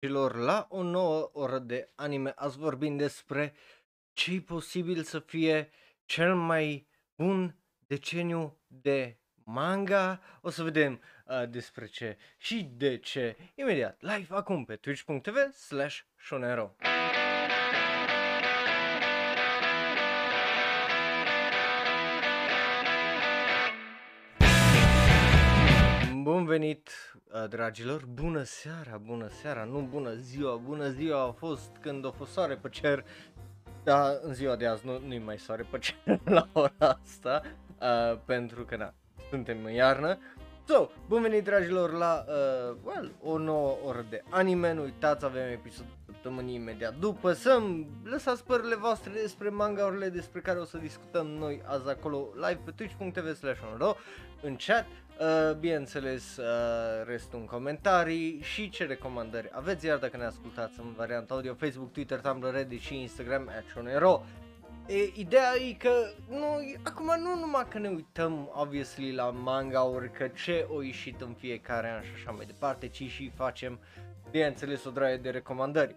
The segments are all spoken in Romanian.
dragilor, la o nouă oră de anime azi vorbim despre ce e posibil să fie cel mai bun deceniu de manga. O să vedem uh, despre ce și de ce imediat live acum pe twitch.tv slash shonero. Bun venit, uh, dragilor, bună seara, bună seara, nu bună ziua, bună ziua a fost când a fost soare pe cer, dar în ziua de azi nu, nu-i mai soare pe cer la ora asta, uh, pentru că na, suntem în iarnă. So, bun venit dragilor la uh, well, o nouă oră de anime, nu uitați, avem episodul săptămânii imediat după, să-mi lăsați părerile voastre despre mangaurile despre care o să discutăm noi azi acolo live pe twitch.tv slash în chat, Uh, bineînțeles, uh, restul în comentarii și ce recomandări aveți, iar dacă ne ascultați în varianta audio, Facebook, Twitter, Tumblr, Reddit și Instagram, Actionero. E, ideea e că nu, acum nu numai că ne uităm, obviously, la manga-uri, că ce o ieșit în fiecare an și așa mai departe, ci și facem, bineînțeles, o draie de recomandări.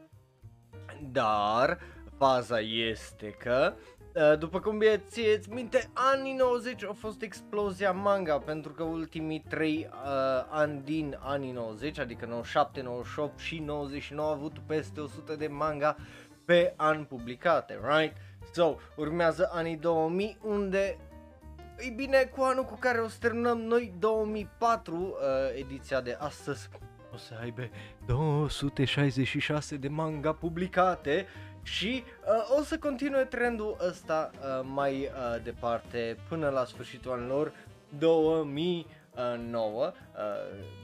Dar, faza este că Uh, după cum bine ți minte, anii 90 a fost explozia manga pentru că ultimii 3 uh, ani din anii 90, adică 97, 98 și 99 au avut peste 100 de manga pe an publicate, right? So, urmează anii 2000 unde e bine, cu anul cu care o să terminăm noi 2004, uh, ediția de astăzi, o să aibă 266 de manga publicate și uh, o să continue trendul ăsta uh, mai uh, departe până la sfârșitul anilor 2009, uh,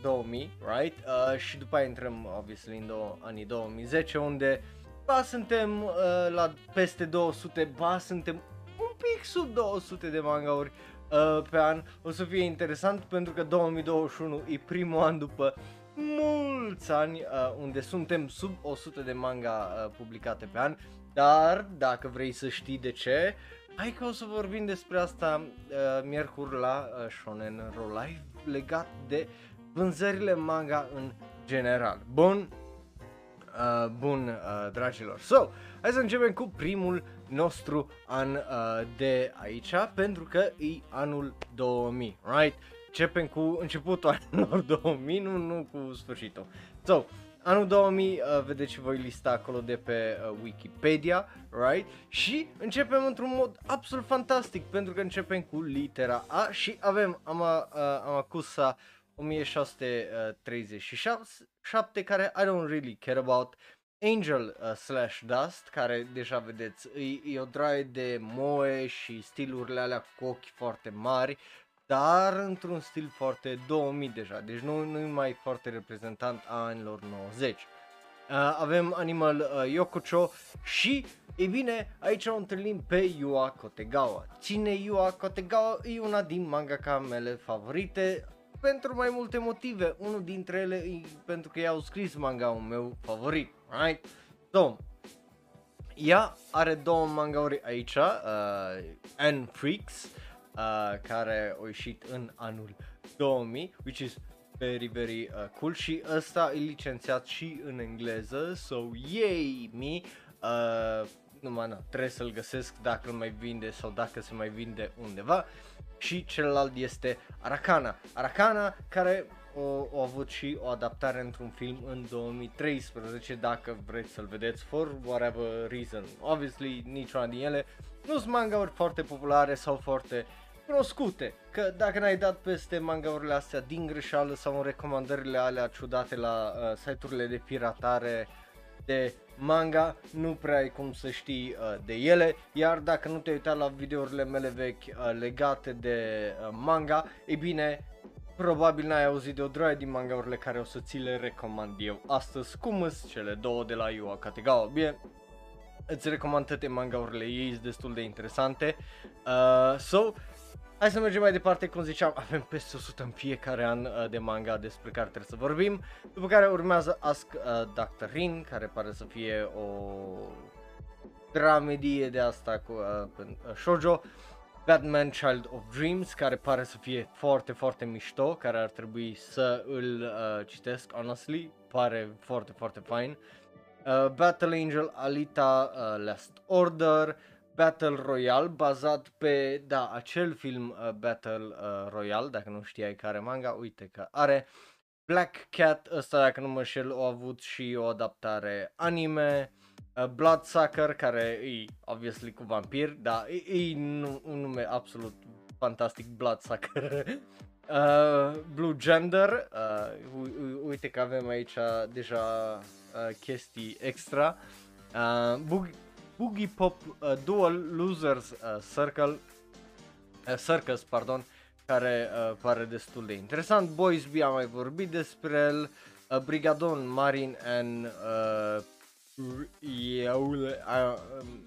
2000, right? Uh, și după aia intrăm, obviously, în două, anii 2010, unde ba suntem uh, la peste 200, ba suntem un pic sub 200 de mangauri uh, pe an. O să fie interesant pentru că 2021 e primul an după mulți ani uh, unde suntem sub 100 de manga uh, publicate pe an, dar dacă vrei să știi de ce, hai că o să vorbim despre asta uh, miercuri la uh, Shonen Ro Live legat de vânzările manga în general. Bun, uh, bun uh, dragilor. So, hai să începem cu primul nostru an uh, de aici, pentru că e anul 2000, right? Începem cu începutul anilor 2000, nu, nu cu sfârșitul. So, anul 2000 uh, vedeți și voi lista acolo de pe uh, Wikipedia, right? Și începem într-un mod absolut fantastic, pentru că începem cu litera A și avem Ama, uh, Amakusa 1637, care I don't really care about, Angel uh, slash Dust, care deja vedeți, e, e o draie de moe și stilurile alea cu ochi foarte mari, dar într-un stil foarte 2000 deja, deci nu, nu mai foarte reprezentant a anilor 90. Uh, avem Animal uh, Yokocho și, e bine, aici o întâlnim pe Yua Kotegawa. Cine Yua Kotegawa e una din mangaka mele favorite, pentru mai multe motive. Unul dintre ele e pentru că i-au scris manga-ul meu favorit, right? So, ea are două mangauri aici, uh, N Freaks, uh, care a ieșit în anul 2000, which is very, very uh, cool. Și ăsta e licențiat și în engleză, so yay me, uh, numai na, trebuie să-l găsesc dacă îl mai vinde sau dacă se mai vinde undeva. Și celălalt este Aracana. Aracana care o, o avut și o adaptare într-un film în 2013 dacă vreți să-l vedeți for whatever reason. Obviously niciuna din ele nu sunt manga foarte populare sau foarte cunoscute. Că dacă n-ai dat peste mangaurile astea din greșeală sau în recomandările alea ciudate la uh, site-urile de piratare de manga, nu prea ai cum să știi uh, de ele, iar dacă nu te-ai uitat la videourile mele vechi uh, legate de uh, manga, e bine, probabil n-ai auzit de o droaie din mangaurile care o să ți le recomand eu astăzi, cum sunt cele două de la Yua Kategawa. Bine, îți recomand toate mangaurile ei, sunt destul de interesante. Uh, so, Hai să mergem mai departe, cum ziceam, avem peste 100 în fiecare an uh, de manga despre care trebuie să vorbim, după care urmează Ask uh, Dr. Rin, care pare să fie o dramedie de asta cu uh, uh, shoujo, Batman Child of Dreams, care pare să fie foarte, foarte mișto, care ar trebui să îl uh, citesc, honestly, pare foarte, foarte fain. Uh, Battle Angel Alita uh, Last Order, Battle Royale bazat pe, da, acel film uh, Battle uh, Royale, dacă nu știai care manga, uite că are. Black Cat, ăsta dacă nu mă șel, a avut și o adaptare anime. Uh, Bloodsucker, care e obviously cu vampir, dar e, e un nume absolut fantastic, Bloodsucker. Uh, Blue Gender, uh, uite că avem aici deja uh, chestii extra. Uh, Boogie, Boogie Pop uh, Dual Losers uh, Circle, uh, Circus, pardon, care uh, pare destul de interesant. Boys B am mai vorbit despre el. Uh, Brigadon Marine and uh, uh,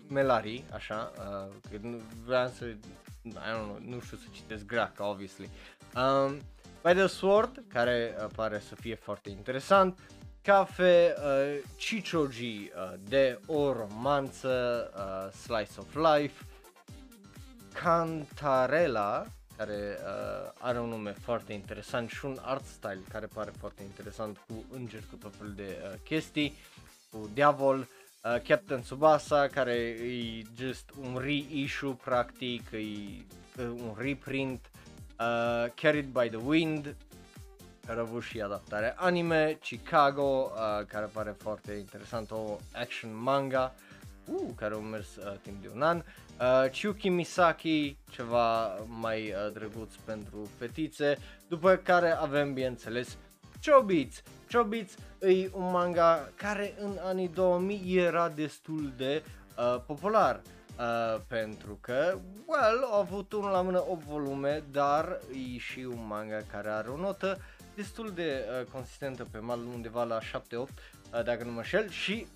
Melari, așa, uh, că nu vreau să, I don't know, nu știu să citesc greacă, obviously. Um, By the Sword, care uh, pare să fie foarte interesant. Cafe uh, Chichoji uh, de o romanță, uh, Slice of Life. Cantarella, care uh, are un nume foarte interesant și un art style care pare foarte interesant cu îngeri cu tot felul de uh, chestii, cu diavol, uh, Captain Tsubasa care e just un reissue practic, e uh, un reprint, uh, Carried by the Wind, care a avut și adaptare anime, Chicago, uh, care pare foarte interesant, o action manga, uh, care a mers uh, timp de un an, Uh, Chuki Misaki, ceva mai uh, drăguț pentru fetițe, după care avem, bineînțeles, Chobits. Chobits e un manga care în anii 2000 era destul de uh, popular. Uh, pentru că, well, a avut unul la mână 8 volume, dar e și un manga care are o notă destul de uh, consistentă pe mal undeva la 7-8, uh, dacă nu mă șel, și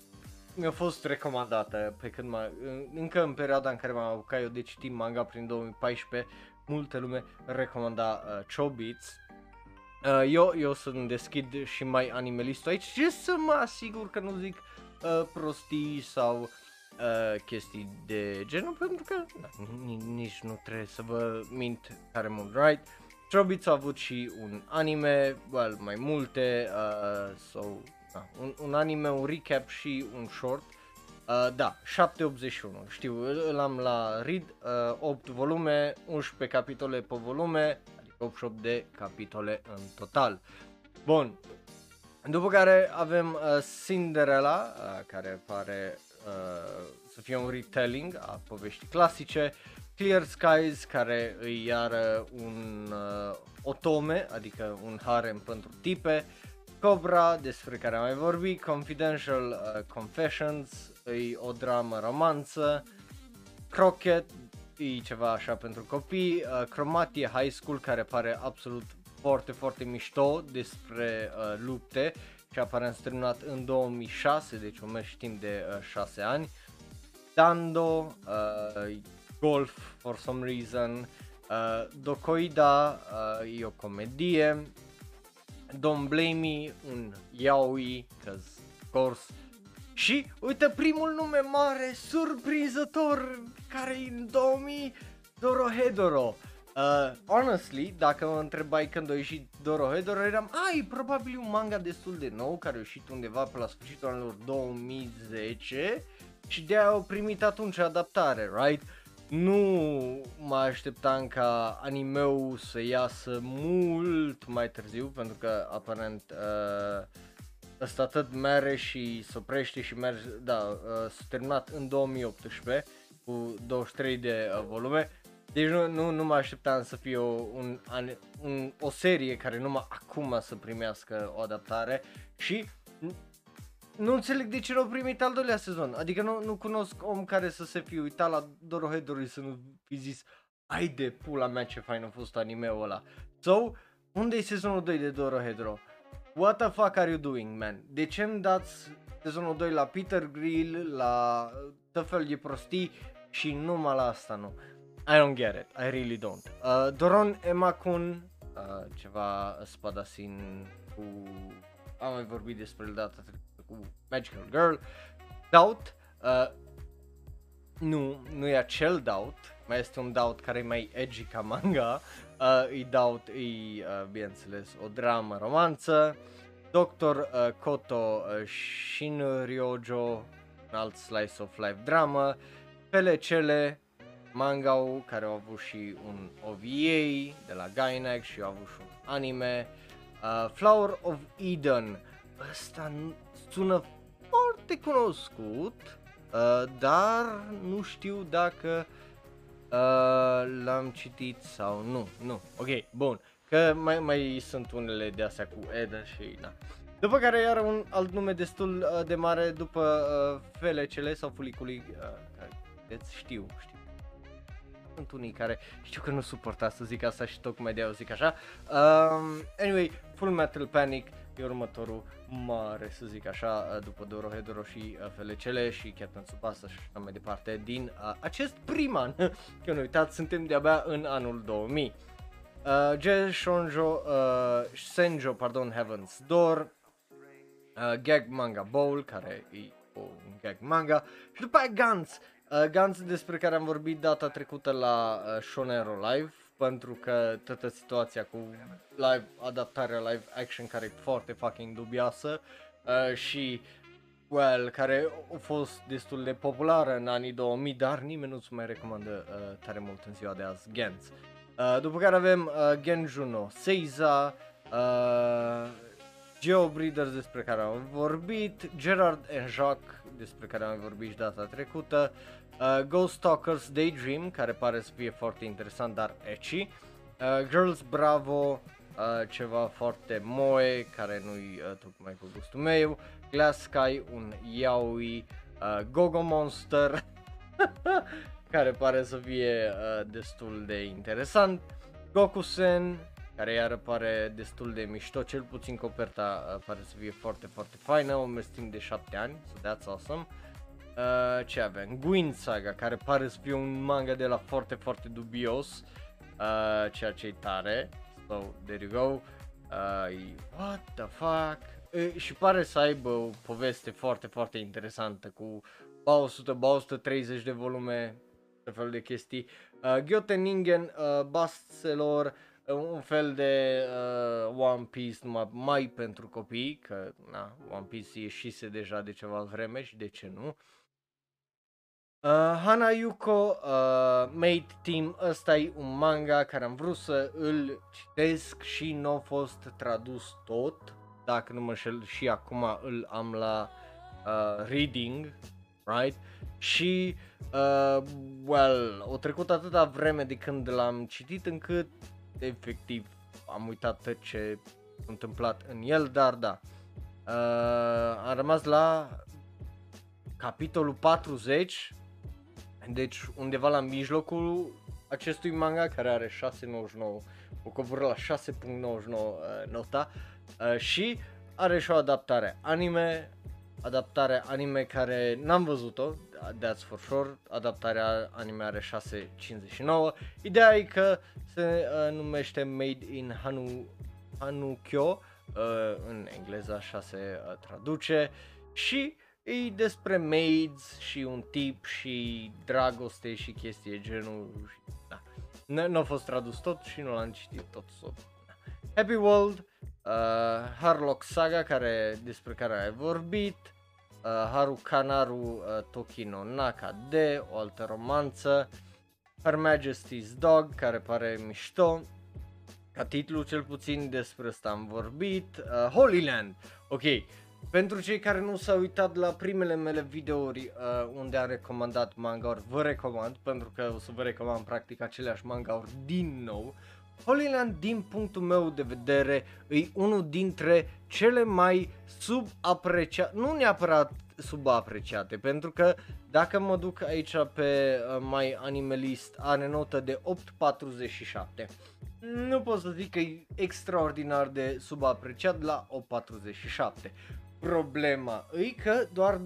mi-a fost recomandată pe când mă, încă în perioada în care m-am apucat eu de citit manga prin 2014, multe lume recomanda uh, Chobits. Uh, eu, eu sunt deschid și mai animalistul aici și să mă asigur că nu zic uh, prostii sau uh, chestii de genul pentru că da, nici nu trebuie să vă mint care mult right. Chobits a avut și un anime, well, mai multe, uh, so da, un, un anime, un recap și un short. Uh, da, 781, știu, îl am la read, uh, 8 volume, 11 capitole pe volume, adică 88 de capitole în total. Bun, după care avem uh, Cinderella, uh, care pare uh, să fie un retelling a poveștii clasice, Clear Skies, care îi iară un uh, otome, adică un harem pentru tipe, Cobra, despre care am mai vorbit, Confidential uh, Confessions, e o dramă romanță, Crockett, e ceva așa pentru copii, uh, Chromatia High School, care pare absolut foarte, foarte mișto despre uh, lupte și aparent terminat în 2006, deci un și timp de uh, 6 ani. Dando, uh, Golf for some reason, uh, Dokoida uh, e o comedie, Don't Blame Me, un yaoi, cause of course. Și uite primul nume mare, surprinzător, care e în 2000, Dorohedoro. Uh, honestly, dacă mă întrebai când a ieșit Dorohedoro, eram, ai, probabil un manga destul de nou, care a ieșit undeva pe la sfârșitul anilor 2010 și de-aia au primit atunci adaptare, right? nu mă așteptam ca animeul să iasă mult mai târziu, pentru că aparent uh, ăsta tot mere și se oprește și merge, da, uh, s-a terminat în 2018 cu 23 de uh, volume. Deci nu, nu, nu mă așteptam să fie o, un, un, o serie care numai acum să primească o adaptare și nu înțeleg de ce l-au primit al doilea sezon. Adică nu, nu cunosc om care să se fi uitat la Dorohedoro și să nu fi zis ai de pula mea ce fain a fost anime-ul ăla. So, unde e sezonul 2 de Dorohedoro? What the fuck are you doing, man? De ce îmi dați sezonul 2 la Peter Grill, la tot fel de prostii și numai la asta nu? I don't get it, I really don't. Uh, Doron Emakun, uh, ceva spadasin cu... Am mai vorbit despre el data trecută cu Magical Girl. Doubt, uh, nu, nu e acel Doubt, mai este un Doubt care e mai edgy ca manga. Uh, e Doubt, e, uh, bineînțeles, o dramă, romanță. Dr. Uh, Koto uh, Shinryojo, un alt slice of life drama, Pelecele, manga care au avut și un OVA de la Gainax și au avut și un anime, uh, Flower of Eden, ăsta sună foarte cunoscut, uh, dar nu știu dacă uh, l-am citit sau nu, nu, ok, bun, că mai, mai sunt unele de astea cu Eden și na. După care iar un alt nume destul uh, de mare după uh, felecele sau fulicului, uh, care știu, știu. Sunt unii care știu că nu suporta să zic asta și tocmai de-aia zic așa. Um, anyway, Full Metal Panic e următorul mare, să zic așa, uh, după Dorohedoro și uh, Felecele și Captain Tsubasa și așa mai departe din uh, acest prim an, că nu uitați, suntem de-abia în anul 2000. Uh, J. Shonjo, uh, Senjo, pardon, Heaven's Door, uh, Gag Manga Bowl, care e un gag manga, și după aia Gantz, uh, Gantz despre care am vorbit data trecută la uh, Shonero Live, pentru că toată situația cu live, adaptarea live action care e foarte fucking dubioasă uh, și well, care a fost destul de populară în anii 2000, dar nimeni nu-ți mai recomandă uh, tare mult în ziua de azi Gantz. Uh, după care avem uh, Genjuno Seiza, uh, Geo Breeders despre care am vorbit, Gerard and Jacques despre care am vorbit și data trecută, uh, Ghost Stalkers Daydream care pare să fie foarte interesant dar ecchi, uh, Girls Bravo, uh, ceva foarte moe care nu-i uh, tocmai cu gustul meu, Glass Sky, un yaoi, uh, Gogo Monster care pare să fie uh, destul de interesant, Gokusen, care iar pare destul de mișto, cel puțin coperta uh, pare să fie foarte, foarte faină, o mers timp de 7 ani, so that's awesome. Uh, ce avem? Gwyn Saga, care pare să fie un manga de la foarte, foarte dubios, uh, ceea ce e tare, so there you go. Uh, what the fuck? Uh, și pare să aibă o poveste foarte, foarte interesantă cu 100-130 de volume, de fel de chestii. Uh, Gyoteningen, uh, bestseller, un fel de uh, One Piece numai mai pentru copii, că na, One Piece ieșise deja de ceva vreme și de ce nu. Uh, Hana Yuko uh, Mate Team, ăsta e un manga care am vrut să îl citesc și nu a fost tradus tot, dacă nu mă șel și acum îl am la uh, reading, right? Și, uh, well, o trecut atâta vreme de când l-am citit încât efectiv am uitat tot ce s-a întâmplat în el, dar da. Uh, am rămas la capitolul 40, deci undeva la mijlocul acestui manga care are 6.99, o covoră la 6.99 uh, nota uh, și are și o adaptare anime, adaptare anime care n-am văzut-o, that's for sure, adaptarea anime are 6.59. Ideea e că se uh, numește Made in Hanu, Hanukyo, uh, în engleză așa se uh, traduce și e despre maids și un tip și dragoste și chestii genul și, da. Nu a fost tradus tot și nu l-am citit tot. So, da. Happy World, uh, Harlock Saga care, despre care ai vorbit, uh, Haru Kanaru uh, Tokino Naka de o altă romanță, Her Majesty's Dog, care pare mișto, ca titlu cel puțin despre asta am vorbit, uh, Holy Land, ok, pentru cei care nu s-au uitat la primele mele videouri uh, unde am recomandat manga vă recomand, pentru că o să vă recomand practic aceleași manga din nou, Holy Land, din punctul meu de vedere, e unul dintre cele mai subapreciate, nu neapărat subapreciate, pentru că dacă mă duc aici pe uh, My Animalist, are notă de 8.47. Nu pot să zic că e extraordinar de subapreciat la 8.47. Problema e că doar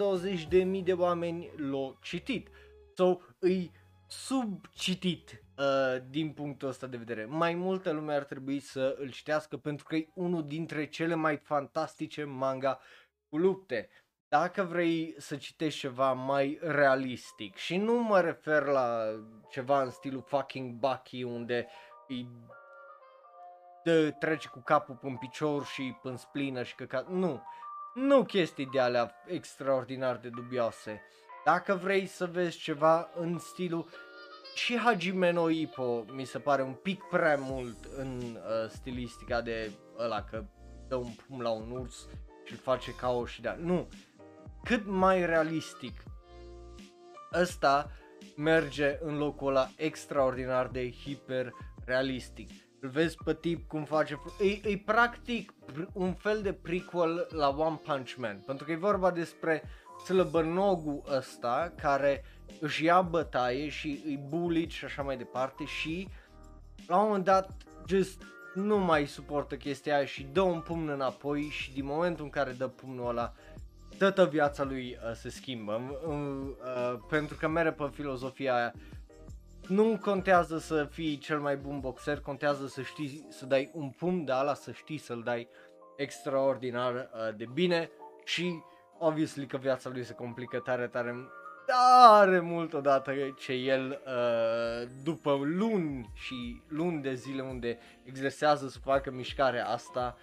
20.000 de oameni l-au citit. Sau so, îi subcitit uh, din punctul ăsta de vedere. Mai multă lume ar trebui să îl citească pentru că e unul dintre cele mai fantastice manga cu lupte. Dacă vrei să citești ceva mai realistic și nu mă refer la ceva în stilul fucking Bucky unde e dă, trece cu capul pe picior și pe splină și căcat. Nu, nu chestii de alea extraordinar de dubioase. Dacă vrei să vezi ceva în stilul și Hajime no Ippo mi se pare un pic prea mult în uh, stilistica de ăla că dă un pum la un urs și face caos și de Nu, cât mai realistic. Ăsta merge în locul ăla extraordinar de hiper realistic. Îl vezi pe tip cum face, e, e practic un fel de prequel la One Punch Man, pentru că e vorba despre slăbănogul ăsta care își ia bătaie și îi bully și așa mai departe și la un moment dat just nu mai suportă chestia aia și dă un pumn înapoi și din momentul în care dă pumnul ăla toată viața lui uh, se schimbă. Uh, uh, pentru că mere pe filozofia aia nu contează să fii cel mai bun boxer, contează să știi să dai un pumn de ala, să știi să-l dai extraordinar uh, de bine și obviously că viața lui se complică tare, tare, tare mult odată ce el uh, după luni și luni de zile unde exersează să facă mișcarea asta,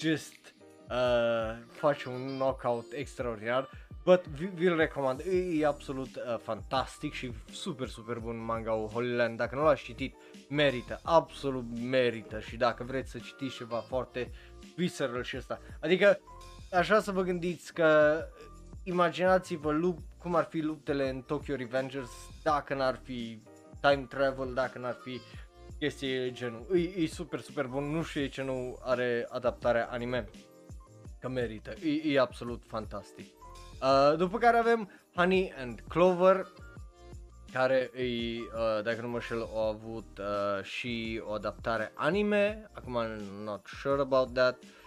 just uh, face un knockout extraordinar. But vi-l recomand, e, e absolut uh, fantastic și super, super bun manga Holy Land. Dacă nu l-ați citit, merită, absolut merită și dacă vreți să citiți ceva foarte visceral și ăsta. Adică așa să vă gândiți că imaginați-vă lup, cum ar fi luptele în Tokyo Revengers dacă n-ar fi time travel, dacă n-ar fi chestii genul. E, e super, super bun, nu știu de ce nu are adaptarea anime, că merită, e, e absolut fantastic. Uh, după care avem Honey and Clover, care îi, uh, dacă nu mă șel, au avut uh, și o adaptare anime, acum I'm not sure about that. Uh,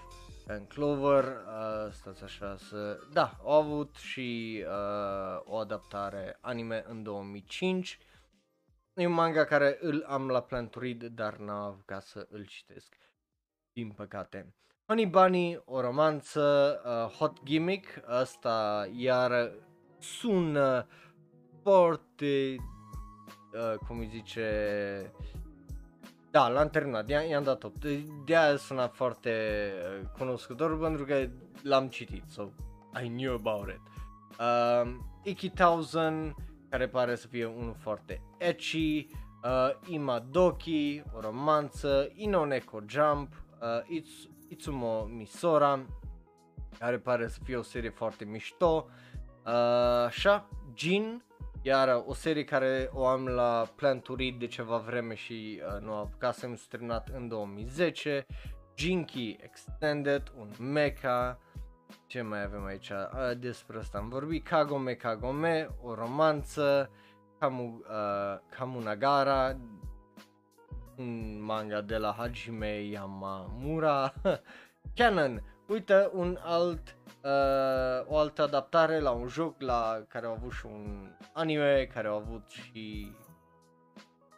and Clover, uh, stați așa să... Da, au avut și uh, o adaptare anime în 2005. E un manga care îl am la plan to read, dar n-am avucat să îl citesc, din păcate. Honey Bunny, o romanță, uh, Hot Gimmick, asta iar sună foarte, uh, cum îi zice, da, l-am terminat, i-am, dat 8. De aia sună foarte uh, cunoscător pentru că l-am citit, so I knew about it. Uh, Iki Thousand, care pare să fie unul foarte ecchi, uh, Imadoki, o romanță, Inoneko Jump, uh, It's, Itsumo Misora, care pare să fie o serie foarte mișto, uh, așa, Jin, iar o serie care o am la plan to read de ceva vreme și uh, nu am să s terminat în 2010. Jinky Extended, un mecha. Ce mai avem aici? Uh, despre asta am vorbit. Kagome Kagome, o romanță. Kamu, uh, Kamunagara, un manga de la Hajime Yamamura. Canon, uite un alt uh, o altă adaptare la un joc la care au avut și un anime, care au avut și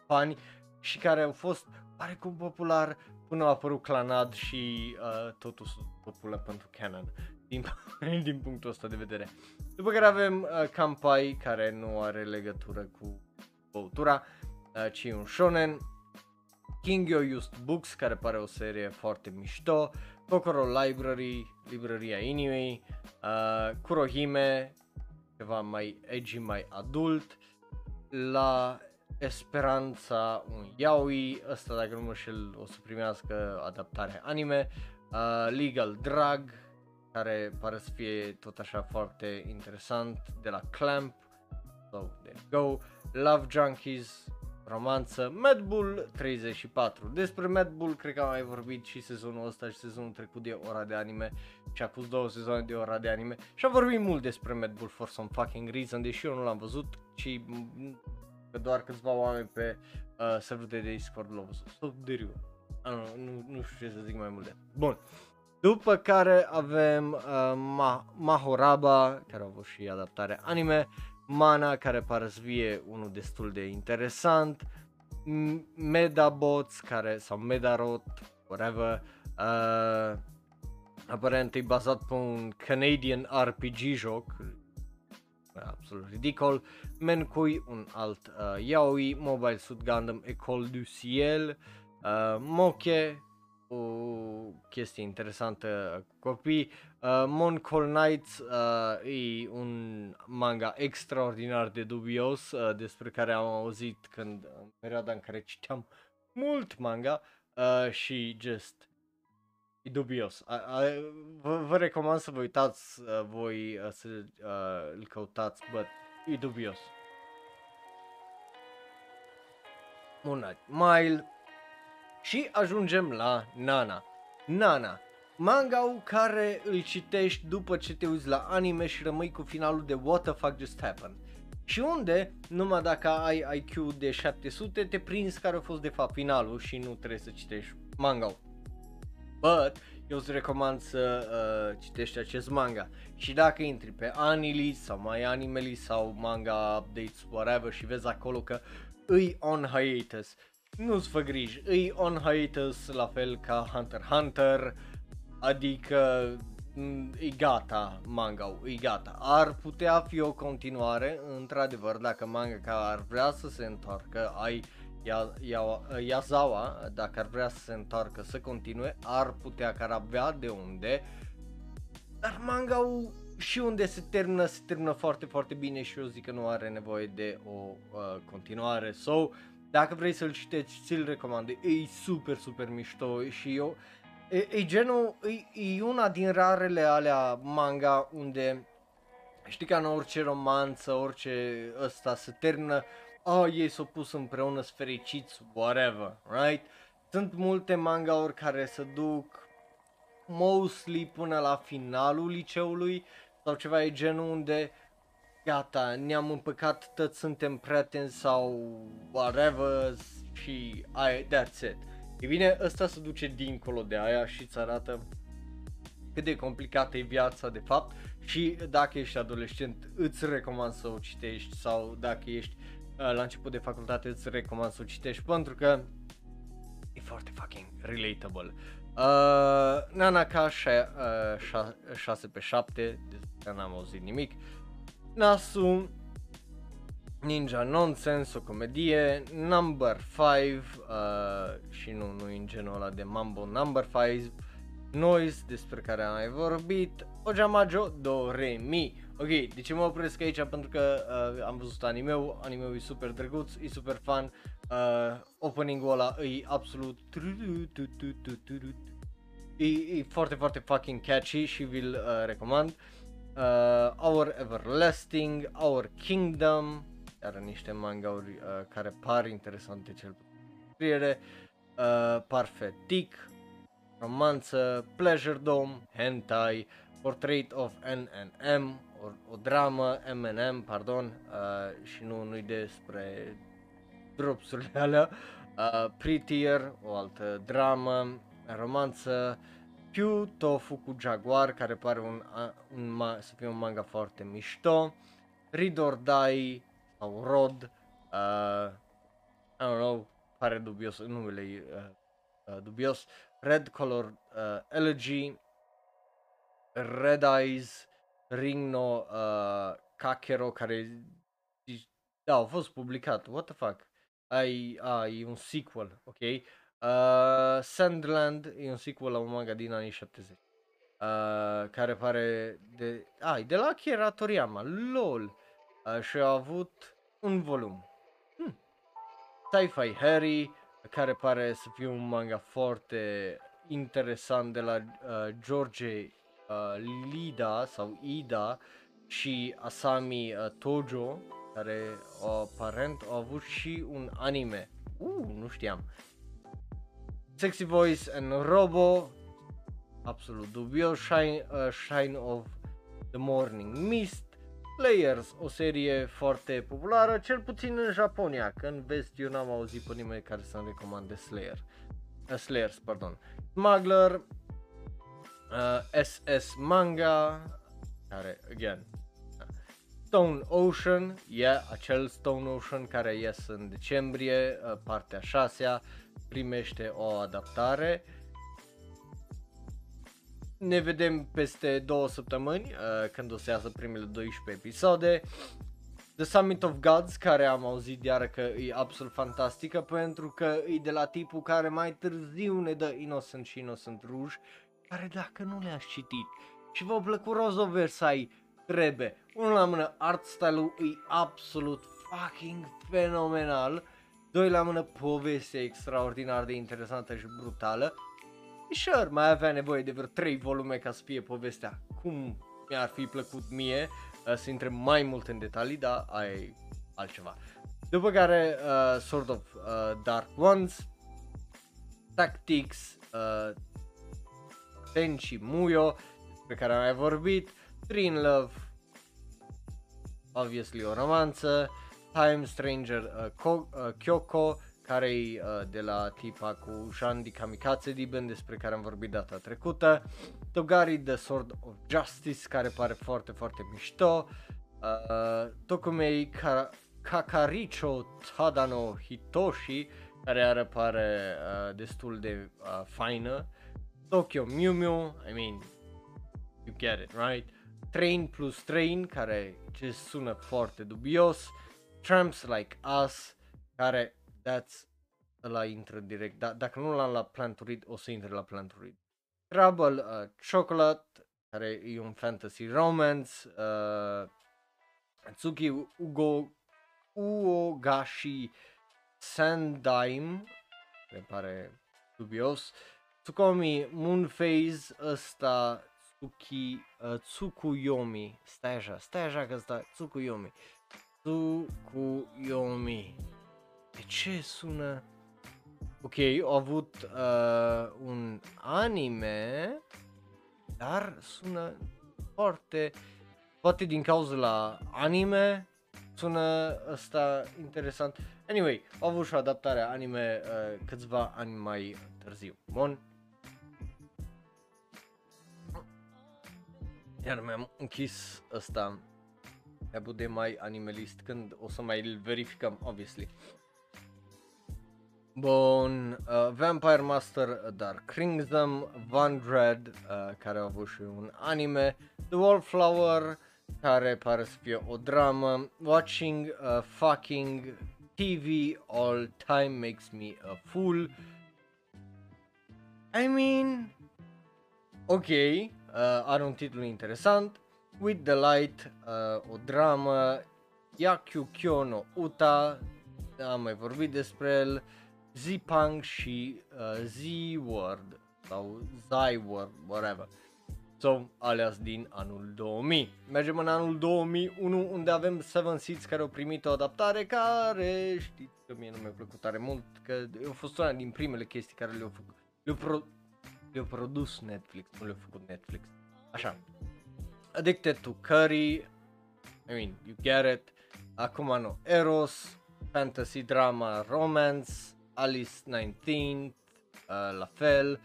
fani și care au fost oarecum popular până a apărut Clanad și uh, totul popular pentru canon din, din punctul ăsta de vedere. După care avem uh, Kampai care nu are legătură cu băutura, uh, ci un shonen. King Yo Used Books care pare o serie foarte mișto. Kokoro Library, librăria inimii, uh, Kurohime, ceva mai edgy, mai adult, la Esperanța un yaoi, ăsta dacă nu mă șel o să primească adaptare anime, uh, Legal Drug, care pare să fie tot așa foarte interesant, de la Clamp, so there go, Love Junkies, romanță, Mad Bull 34. Despre Mad Bull cred că am mai vorbit și sezonul ăsta și sezonul trecut de ora de anime și a pus două sezoane de ora de anime și am vorbit mult despre Mad Bull for some fucking reason, deși eu nu l-am văzut, ci că doar câțiva oameni pe uh, serverul de Discord l-au văzut. So, deriu. Uh, nu, nu știu ce să zic mai multe. Bun. După care avem uh, Ma- Mahoraba, care a avut și adaptare anime, Mana, care pare să fie unul destul de interesant, Medabots, care, sau Medarot, whatever, uh, aparent e bazat pe un Canadian RPG joc, absolut ridicol, Menkui, un alt uh, yaoi, Mobile Suit Gundam Ecole du Ciel, uh, Moke, o chestie interesantă cu copii. Uh, Mon Call Knights uh, e un manga extraordinar de dubios uh, despre care am auzit când în perioada în care citeam mult manga uh, și just e dubios. A, a, vă, vă recomand să vă uitați uh, voi uh, să uh, îl căutați, but e dubios. Moonlight Mile și ajungem la Nana. Nana, manga care îl citești după ce te uiți la anime și rămâi cu finalul de What the fuck just happened. Și unde, numai dacă ai IQ de 700, te prinzi care a fost de fapt finalul și nu trebuie să citești manga But, eu îți recomand să uh, citești acest manga. Și dacă intri pe Anili sau mai Animeli sau manga updates, whatever, și vezi acolo că îi on hiatus, nu-ți fă griji, îi on hiatus la fel ca Hunter Hunter, adică mm, e gata manga e gata. Ar putea fi o continuare, într-adevăr, dacă manga ar vrea să se întoarcă, ai Yazawa, dacă ar vrea să se întoarcă să continue, ar putea că ar avea de unde, dar manga și unde se termină, se termină foarte, foarte bine și eu zic că nu are nevoie de o uh, continuare. So, dacă vrei să-l citești, ți-l recomand. E super, super mișto și eu... E, e genul, e, e una din rarele alea manga unde știi ca în orice romanță, orice ăsta se termină, oh, ei s-au pus împreună, sunt fericiți, whatever, right? Sunt multe mangauri care se duc mostly până la finalul liceului sau ceva e genul unde gata, ne-am împăcat, toți suntem prieteni sau whatever și I, that's it. E bine, ăsta se duce dincolo de aia și îți arată cât de complicată e viața de fapt și dacă ești adolescent îți recomand să o citești sau dacă ești uh, la început de facultate îți recomand să o citești pentru că e foarte fucking relatable. Uh, Nanaka 6 uh, pe 7, despre n-am auzit nimic. Nasu, Ninja Nonsense, o comedie, Number 5 uh, și nu, nu în genul ăla de Mambo Number 5, Noise despre care am mai vorbit, Ojamajo Do Re Mi. Ok, de ce mă opresc aici? Pentru că uh, am văzut anime-ul, anime-ul e super drăguț, e super fun, uh, opening-ul ăla e absolut e, e foarte, foarte fucking catchy și vi-l uh, recomand. Uh, Our Everlasting, Our Kingdom, iar niște mangauri uh, care par interesante cel puțin. Uh, Parfetic, romanță, Pleasure Dome, Hentai, Portrait of NNM, o, o dramă, M&M, pardon, uh, și nu nu despre dropsurile alea, uh, Prettier, o altă dramă, romanță, Pew Tofu cu Jaguar, care pare un, un, un să fie un manga foarte mișto, Read or Die, sau Rod, uh, I don't know, pare dubios, numele e uh, uh, dubios, Red Color uh, Elegy, Red Eyes, Ringno uh, Kakero, care da, a fost publicat, what the fuck, ai, ai e un sequel, ok, uh, Sandland e un sequel la un manga din anii 70. Uh, care pare de... Ai, ah, de la Akira Toriyama, lol. Uh, și a avut un volum. Hmm. Sci-Fi Harry, care pare să fie un manga foarte interesant de la uh, George uh, Lida sau Ida și Asami uh, Tojo, care uh, aparent au avut și un anime. Uh, nu știam. Sexy Voice and Robo, absolut dubios, Shine, uh, Shine of the Morning Mist, Players, o serie foarte populară, cel puțin în Japonia, că în vest eu n-am auzit pe nimeni care să-mi recomande Slayer. Uh, Slayers, pardon. Smuggler, uh, SS Manga, care, again, Stone Ocean, e yeah, acel Stone Ocean care ies în decembrie, uh, partea 6 primește o adaptare. Ne vedem peste două săptămâni, uh, când o să iasă primele 12 episoade. The Summit of Gods, care am auzit iară că e absolut fantastică pentru că e de la tipul care mai târziu ne dă Innocent și Innocent Rouge, care dacă nu le-ați citit și v-au plăcut Rose of Versailles, trebuie. Unul la mână, art style-ul e absolut fucking fenomenal. Doi la mână, poveste extraordinar de interesantă și brutală. Și sure, mai avea nevoie de vreo 3 volume ca să fie povestea cum mi-ar fi plăcut mie uh, să intre mai mult în detalii, dar ai altceva. După care uh, Sword of uh, Dark Ones, Tactics, uh, Tenchi Muyo, pe care am mai vorbit, Three Love, obviously o romanță, Time Stranger uh, Ko- uh, Kyoko, care e uh, de la tipa cu Shandi Kamikaze Diben, despre care am vorbit data trecută, Togari The Sword of Justice, care pare foarte, foarte mișto, uh, Tokumei Ka- Kakaricho Tadano Hitoshi, care are pare uh, destul de uh, faină, Tokyo Mew Mew, I mean, you get it, right? Train plus Train, care ce sună foarte dubios, Tramps Like Us, care that's ăla intră direct, da, dacă nu l-am la Plan to Read, o să intre la Plan to Read. Trouble uh, Chocolate, care e un fantasy romance, uh, Tsuki Ugo Uogashi Sandaime, care pare dubios, Tsukomi Moonphase, ăsta Tsuki, uh, Tsukuyomi, stai așa, stai așa că ăsta, Tsukuyomi, Tsukuyomi, de ce sună? Ok, au avut uh, un anime, dar sună foarte, poate din cauza la anime, sună ăsta interesant. Anyway, au avut și o adaptare anime uh, câțiva ani mai târziu. Bun. Iar mi-am închis ăsta tabul de mai animalist când o să mai îl verificăm, obviously. Bun, uh, Vampire Master Dark Kingdom, Van Dread, uh, care a avut și un anime, The Wallflower, care pare să fie o dramă, Watching uh, Fucking TV All Time Makes Me a Fool. I mean, ok, uh, are un titlu interesant, With the Light, uh, o dramă, Yakyu Kyono Uta, am mai vorbit despre el, Z-Punk și uh, Z-Word sau Z-Word, whatever. So, alea din anul 2000. Mergem în anul 2001 unde avem Seven Seeds care au primit o adaptare care știți că mie nu mi-a plăcut tare mult că a fost una din primele chestii care le-au făcut. Le-au, pro- le-au produs Netflix, nu le-au făcut Netflix. Așa. Addicted to Curry, I mean, you get it. Acum nu, Eros, Fantasy Drama Romance, Alice 19, uh, la fel,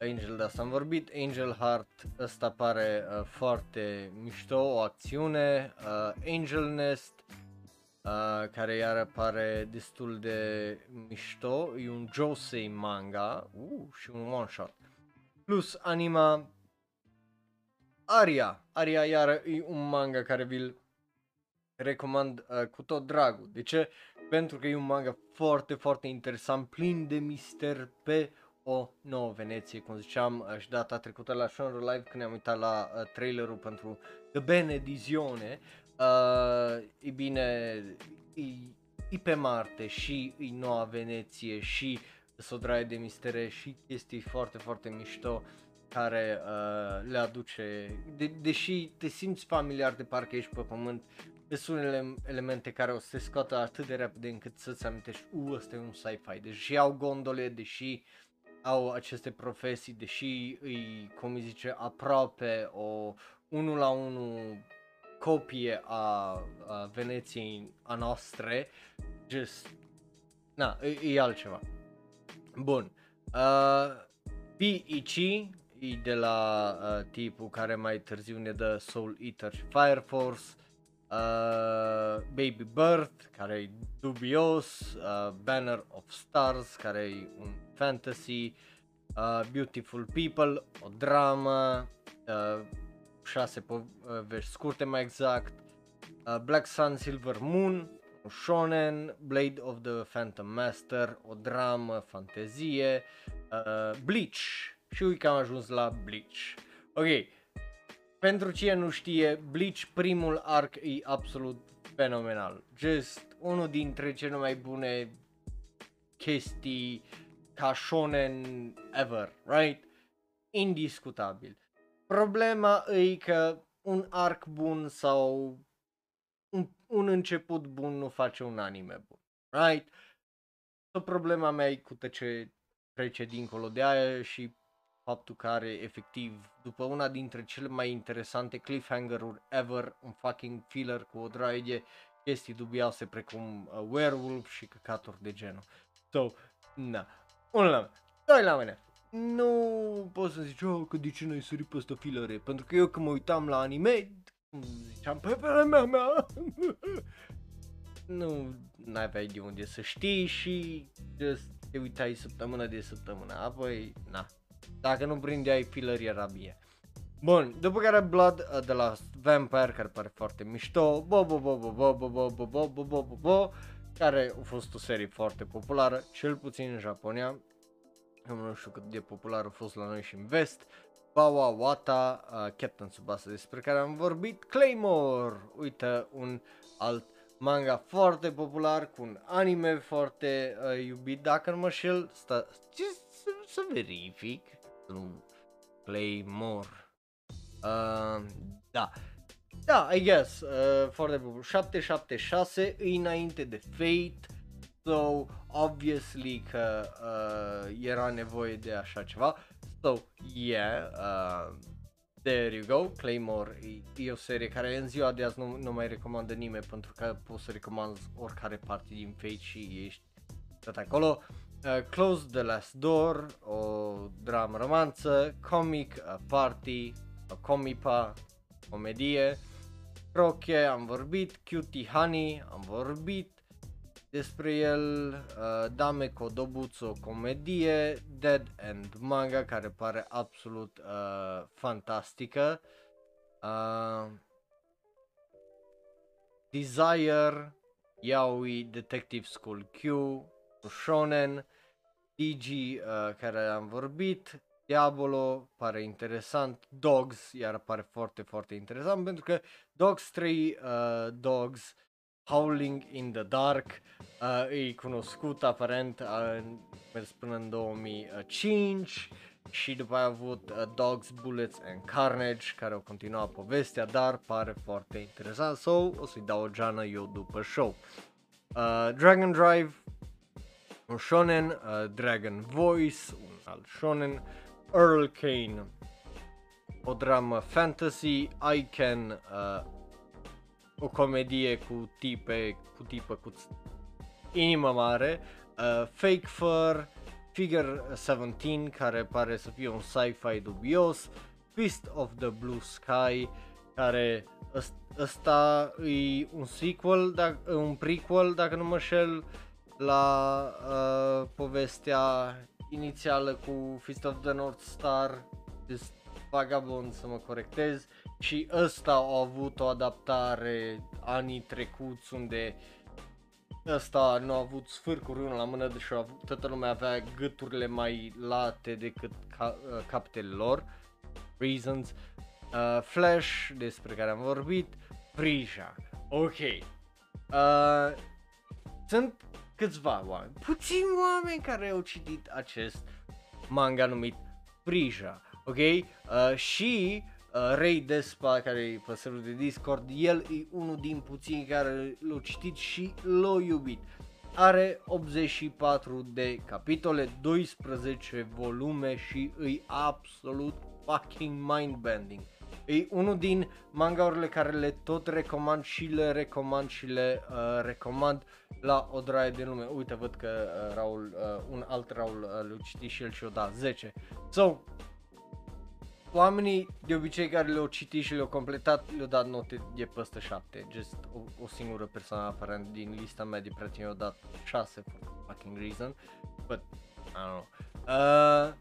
Angel de asta am vorbit, Angel Heart, ăsta pare uh, foarte mișto, o acțiune, uh, Angel Nest, uh, care iar pare destul de mișto, e un Josei manga, uh, și un one shot. Plus anima Aria, Aria iar e un manga care vi-l recomand uh, cu tot dragul. De ce? Pentru că e un manga foarte, foarte interesant, plin de mister pe o nouă Veneție, cum ziceam uh, și data trecută la Shonro Live când ne-am uitat la uh, trailerul pentru The Benedizione. Uh, e bine, e, e pe Marte și e noua Veneție și Sodraie de mistere și chestii foarte, foarte mișto care uh, le aduce, de, deși te simți familiar de parcă ești pe pământ, sunt unele elemente care o să te scoată atât de repede încât să-ți amintești, u, ăsta e un sci-fi, deși au gondole, deși au aceste profesii, deși îi, cum îi zice, aproape o unul la unul copie a, a Veneției a noastre, just, na, e, e altceva. Bun. Uh, P.I.C. e de la uh, tipul care mai târziu ne dă Soul Eater și Fire Force, uh, Baby Birth, care e dubios, uh, Banner of Stars, care e un fantasy, uh, Beautiful People, o dramă, uh, șase povești scurte mai exact, uh, Black Sun Silver Moon, un shonen, Blade of the Phantom Master, o dramă, fantezie, uh, Bleach și uite că am ajuns la Bleach. Ok, pentru cine nu știe, Bleach primul arc e absolut fenomenal. Just unul dintre cele mai bune chestii ca shonen ever, right? Indiscutabil. Problema e că un arc bun sau un, un început bun nu face un anime bun, right? So, problema mea e cu ce trece dincolo de aia și faptul că are efectiv, după una dintre cele mai interesante cliffhanger-uri ever, un fucking filler cu o draie de chestii dubioase precum uh, werewolf și căcaturi de genul. So, na, un la doi la mine. Nu pot să zici, oh, că de ce n-ai sărit peste filere? Pentru că eu când mă uitam la anime, ziceam, pe mea mea, nu n-aveai de unde să știi și just te uitai săptămână de săptămână, apoi, na, dacă nu prindeai filler era bine. Bun, după care Blood uh, de la Vampire, care pare foarte mișto, bo bo bo bo bo bo bo bo bo bo bo bo bo care a fost o serie foarte populară, cel puțin în Japonia. Eu nu știu cât de popular a fost la noi și în vest. Bawa Wata, uh, Captain Tsubasa despre care am vorbit, Claymore, uite un alt manga foarte popular cu un anime foarte uh, iubit, dacă nu mă șel, sta, ce, să, să verific, nu, Claymore, uh, da, da, I guess, uh, foarte bun. 776 înainte de Fate, so obviously că uh, era nevoie de așa ceva. So, yeah, uh, there you go, Claymore e, e o serie care în ziua de azi nu, nu mai recomandă nimeni pentru că poți să recomanzi oricare parte din Fate și ești tot acolo. Uh, Close the Last Door, o dramă romanță, comic, uh, party, o comipa, comedie, Croche, am vorbit, Cutie Honey, am vorbit despre el, uh, Dame Kodobuzo, comedie, Dead End Manga, care pare absolut uh, fantastică, uh, Desire, Yaoi, Detective School Q, Shonen, DG, uh, care am vorbit, Diabolo pare interesant, Dogs iar pare foarte foarte interesant pentru că Dogs 3 uh, Dogs Howling in the Dark uh, e cunoscut aparent uh, mers până în 2005 și după aia a avut uh, Dogs, Bullets and Carnage care au continuat povestea, dar pare foarte interesant, so o să-i dau o geană eu după show. Uh, Dragon Drive, un shonen, uh, Dragon Voice, un alt shonen, Earl Kane, o dramă fantasy, I Can, uh, o comedie cu tipe, cu tipă cu inimă mare, uh, Fake Fur, Figure 17, care pare să fie un sci-fi dubios, Fist of the Blue Sky, care ăsta e un sequel, dacă, un prequel, dacă nu mă șel, la uh, povestea inițială cu Fist of the North Star, just vagabond să mă corectez, și ăsta a avut o adaptare anii trecuți unde ăsta nu a avut sfârcuri unul la mână, deși avut, toată lumea avea gâturile mai late decât ca, uh, capetele lor, reasons, uh, Flash, despre care am vorbit, Frisia, ok, uh, sunt câțiva oameni, puțini oameni care au citit acest manga numit Frisia, ok? Uh, și uh, Ray Despa, care e pe serverul de Discord, el e unul din puțini care l-au citit și l-au iubit. Are 84 de capitole, 12 volume și e absolut fucking mind-bending. E unul din mangaurile care le tot recomand și le recomand și le uh, recomand la o draie de lume. Uite, văd că uh, Raul, uh, un alt Raul uh, l-a citit și el și o da 10. So, oamenii de obicei care le-au citit și le-au completat le-au dat note de peste 7. Just o, o singură persoană aparent din lista mea de prieteni au dat 6 for fucking reason. But, I don't know. Uh,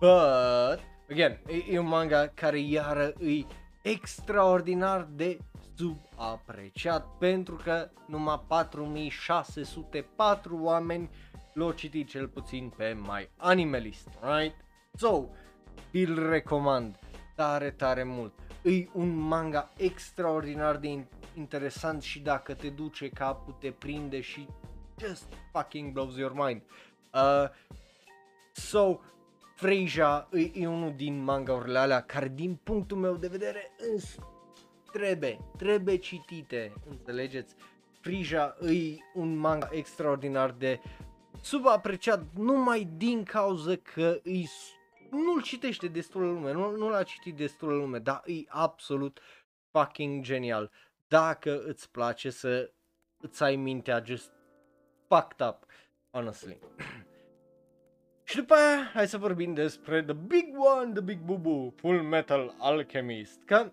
but, again, e, e un manga care iară e extraordinar de subapreciat pentru că numai 4604 oameni l-au citit cel puțin pe My Animalist, right? So, vi-l recomand tare, tare mult. E un manga extraordinar de interesant și dacă te duce capul, te prinde și just fucking blows your mind. Uh, so, Freja e, e unul din mangaurile alea care din punctul meu de vedere îns trebuie, trebuie citite, înțelegeți? Frija e un manga extraordinar de subapreciat numai din cauza că îi nu-l citește destul lume, nu, nu l-a citit destul lume, dar e absolut fucking genial. Dacă îți place să îți ai mintea just fucked up, honestly. Și după aia, hai să vorbim despre The Big One, The Big Bubu, Full Metal Alchemist. Că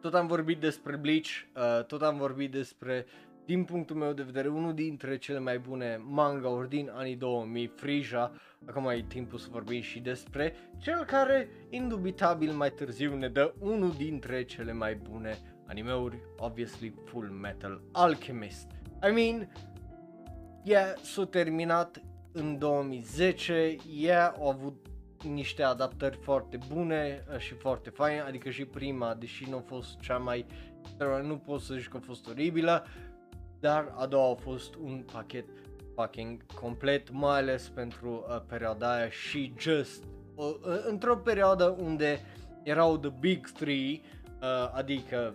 tot am vorbit despre Bleach, uh, tot am vorbit despre, din punctul meu de vedere, unul dintre cele mai bune manga-uri din anii 2000, Frisia. Acum e timpul să vorbim și despre cel care, indubitabil mai târziu, ne dă unul dintre cele mai bune animeuri, obviously Full Metal Alchemist. I mean, yeah, s-a terminat în 2010, ea au avut niște adaptări foarte bune uh, și foarte faine, adică și prima, deși nu a fost cea mai, nu pot să zic că a fost oribilă, dar a doua a fost un pachet fucking complet, mai ales pentru uh, perioada aia și just uh, într-o perioadă unde erau the big three, uh, adică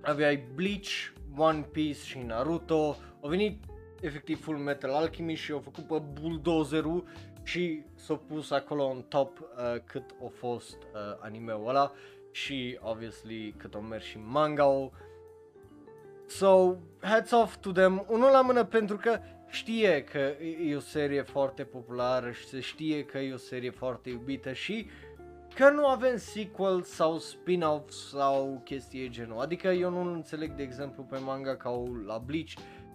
aveai Bleach, One Piece și Naruto, au venit efectiv Full Metal Alchemist și au făcut pe bulldozerul și s-a pus acolo în top uh, cât a fost uh, anime-ul ăla și obviously cât o mers și manga So, hats off to them, unul la mână pentru că știe că e o serie foarte populară și se știe că e o serie foarte iubită și că nu avem sequel sau spin-off sau chestii genul. Adică eu nu înțeleg de exemplu pe manga ca la Bleach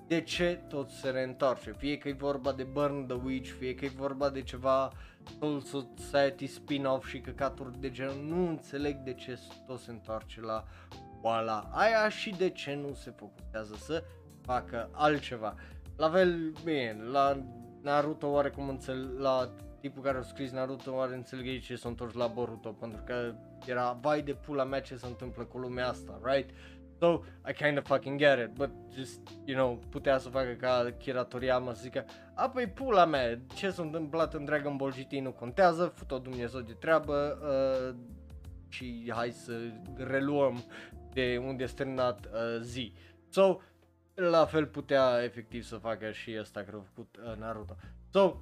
de ce tot se reîntoarce. Fie că e vorba de Burn the Witch, fie că e vorba de ceva Soul Society spin-off și căcaturi de genul, nu înțeleg de ce tot se întoarce la oala aia și de ce nu se focusează să facă altceva. La fel, bine, la Naruto oarecum înțeleg, la tipul care a scris Naruto oare înțeleg ce s-a întors la Boruto, pentru că era vai de pula mea ce se întâmplă cu lumea asta, right? So, I kind of fucking get it, but just, you know, putea să facă ca Kira Toriyama să zică A, păi pula mea, ce s-a întâmplat în Dragon Ball GT nu contează, fut-o Dumnezeu de treabă uh, și hai să reluăm de unde este terminat uh, zi. So, la fel putea efectiv să facă și ăsta care a făcut uh, Naruto. So,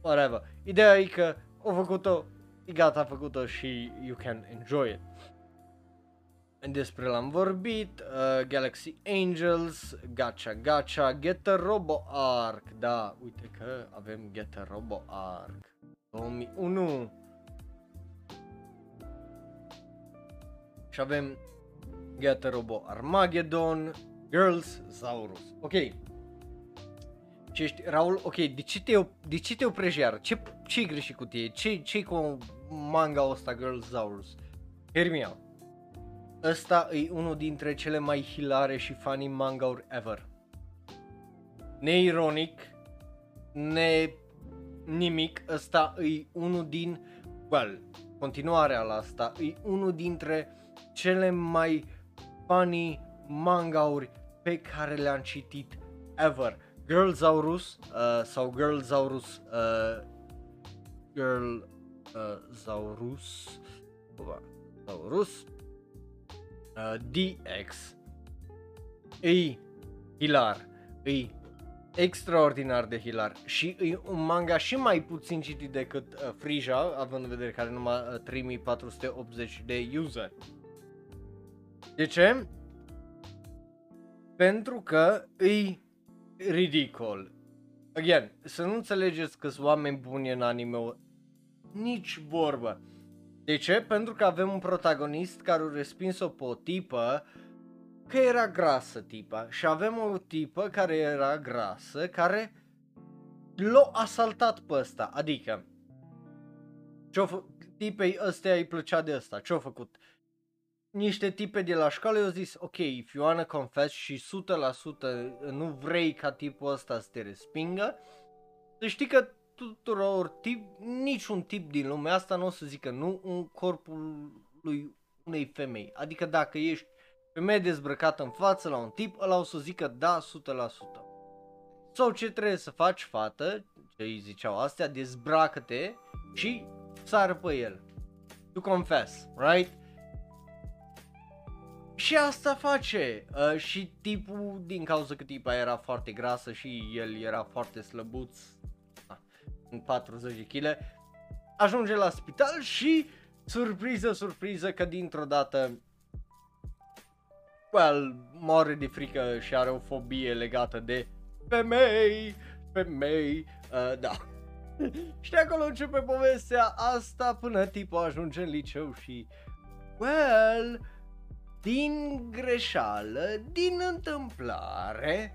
whatever. Ideea e că au făcut-o, e gata, a făcut-o și you can enjoy it despre l-am vorbit, uh, Galaxy Angels, Gacha Gacha, Get a Robo Arc, da, uite că avem Get a Robo Arc, 2001. Și avem Get a Robo Armageddon, Girls Zaurus. Ok. Ce ești, Raul, ok, de ce te, de ce te oprești iar? Ce, ce-i greșit cu tine? Ce, ce cu manga ăsta Girls Zaurus? Hear me out ăsta e unul dintre cele mai hilare și funny manga-uri ever. Neironic, ne nimic, ăsta e unul din, well, continuarea la asta, e unul dintre cele mai funny manga-uri pe care le-am citit ever. Girlzaurus uh, sau Girlzaurus uh, Girl uh, Zaurus Zaurus uh, DX e hilar, e extraordinar de hilar și e un manga și mai puțin citit decât uh, Frisia, având în vedere că are numai uh, 3480 de user. De ce? Pentru că e ridicol. Again, să nu înțelegeți că sunt oameni buni în anime nici vorbă. De ce? Pentru că avem un protagonist care a respins-o pe o tipă că era grasă tipa și avem o tipă care era grasă care l-a asaltat pe ăsta, adică ce-o fă- tipei ăstea îi plăcea de ăsta, ce-a făcut? Niște tipe de la școală au zis, ok, if you wanna confess și 100% nu vrei ca tipul ăsta să te respingă, să știi că tuturor tip, niciun tip din lumea asta nu o să zică nu în corpul lui unei femei. Adică dacă ești femeie dezbrăcată în față la un tip, ăla o să zică da 100%. Sau ce trebuie să faci, fată, ce îi ziceau astea, dezbracă-te și sară pe el. To confess, right? Și asta face. Uh, și tipul, din cauza că tipa era foarte grasă și el era foarte slăbuț, în 40 de kg, ajunge la spital și surpriză, surpriză că dintr-o dată well, moare de frică și are o fobie legată de femei, femei, uh, da. și de acolo începe povestea asta până tipul ajunge în liceu și, well, din greșeală, din întâmplare,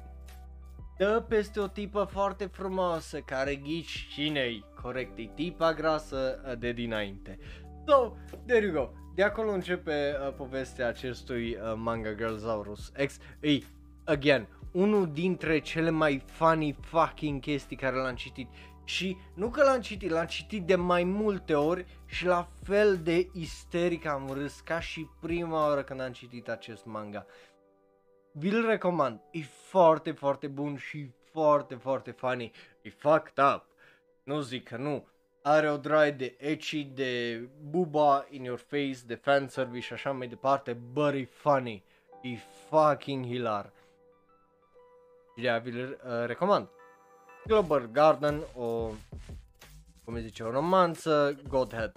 dă peste o tipă foarte frumoasă care ghici cine corect, e tipa grasă uh, de dinainte. So, there you go. De acolo începe uh, povestea acestui uh, manga Girlsaurus X. Ei, again, unul dintre cele mai funny fucking chestii care l-am citit și nu că l-am citit, l-am citit de mai multe ori și la fel de isteric am râs ca și prima oară când am citit acest manga. Vi-l recomand, e foarte, foarte bun și foarte, foarte funny. E fucked up, nu zic că nu. Are o draie de ecchi, de buba in your face, de fanservice și așa mai departe, but e funny. E fucking hilar. Și vi-l uh, recomand. Global Garden, o, cum zice, o romanță, Godhead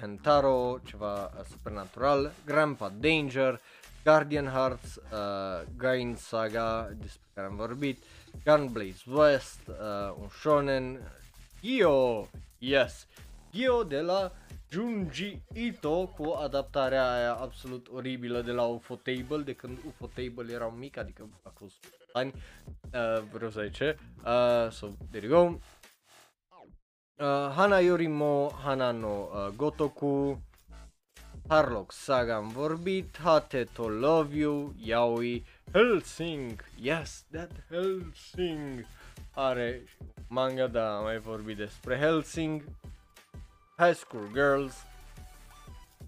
Hentaro, ceva supernatural, Grandpa Danger, Guardian Hearts, uh, Gain Saga, despre care am vorbit, Gunblaze West, uh, un shonen, Gyo, yes, Gyo de la Junji Ito cu adaptarea aia absolut oribilă de la UFO Table, de când UFO Table era un mic, adică acum ani, uh, vreau să zice, uh, so there you go. Uh, Hana Yorimo Hana no uh, Gotoku. Harlock Saga am vorbit, Hate to Love You, Yaoi, Helsing, yes, that Helsing. Are manga, da, am mai vorbit despre Helsing, High School Girls,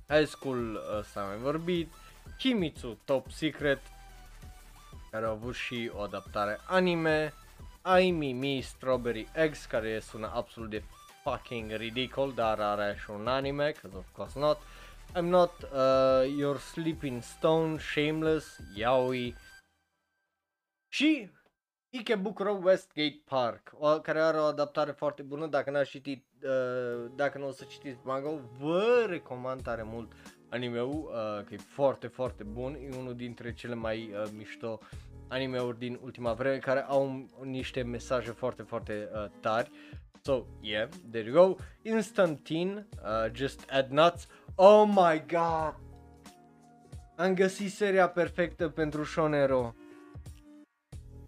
High School ăsta am mai vorbit, Kimitsu Top Secret, care au avut și o adaptare anime, Ai Mi Strawberry Eggs, care sună absolut de fucking ridicol, dar are și un anime, cause of course not, I'm not uh, your sleeping stone, shameless, yaoi. Și Ikebukuro Westgate Park, o, care are o adaptare foarte bună, dacă n-ați citit, uh, dacă nu o să citiți manga vă recomand tare mult anime-ul, uh, că e foarte, foarte bun, e unul dintre cele mai uh, mișto anime-uri din ultima vreme, care au niște mesaje foarte, foarte uh, tari. So, yeah, there you go. Instantin, uh, just add nuts. Oh my god! Am găsit seria perfectă pentru Shonero.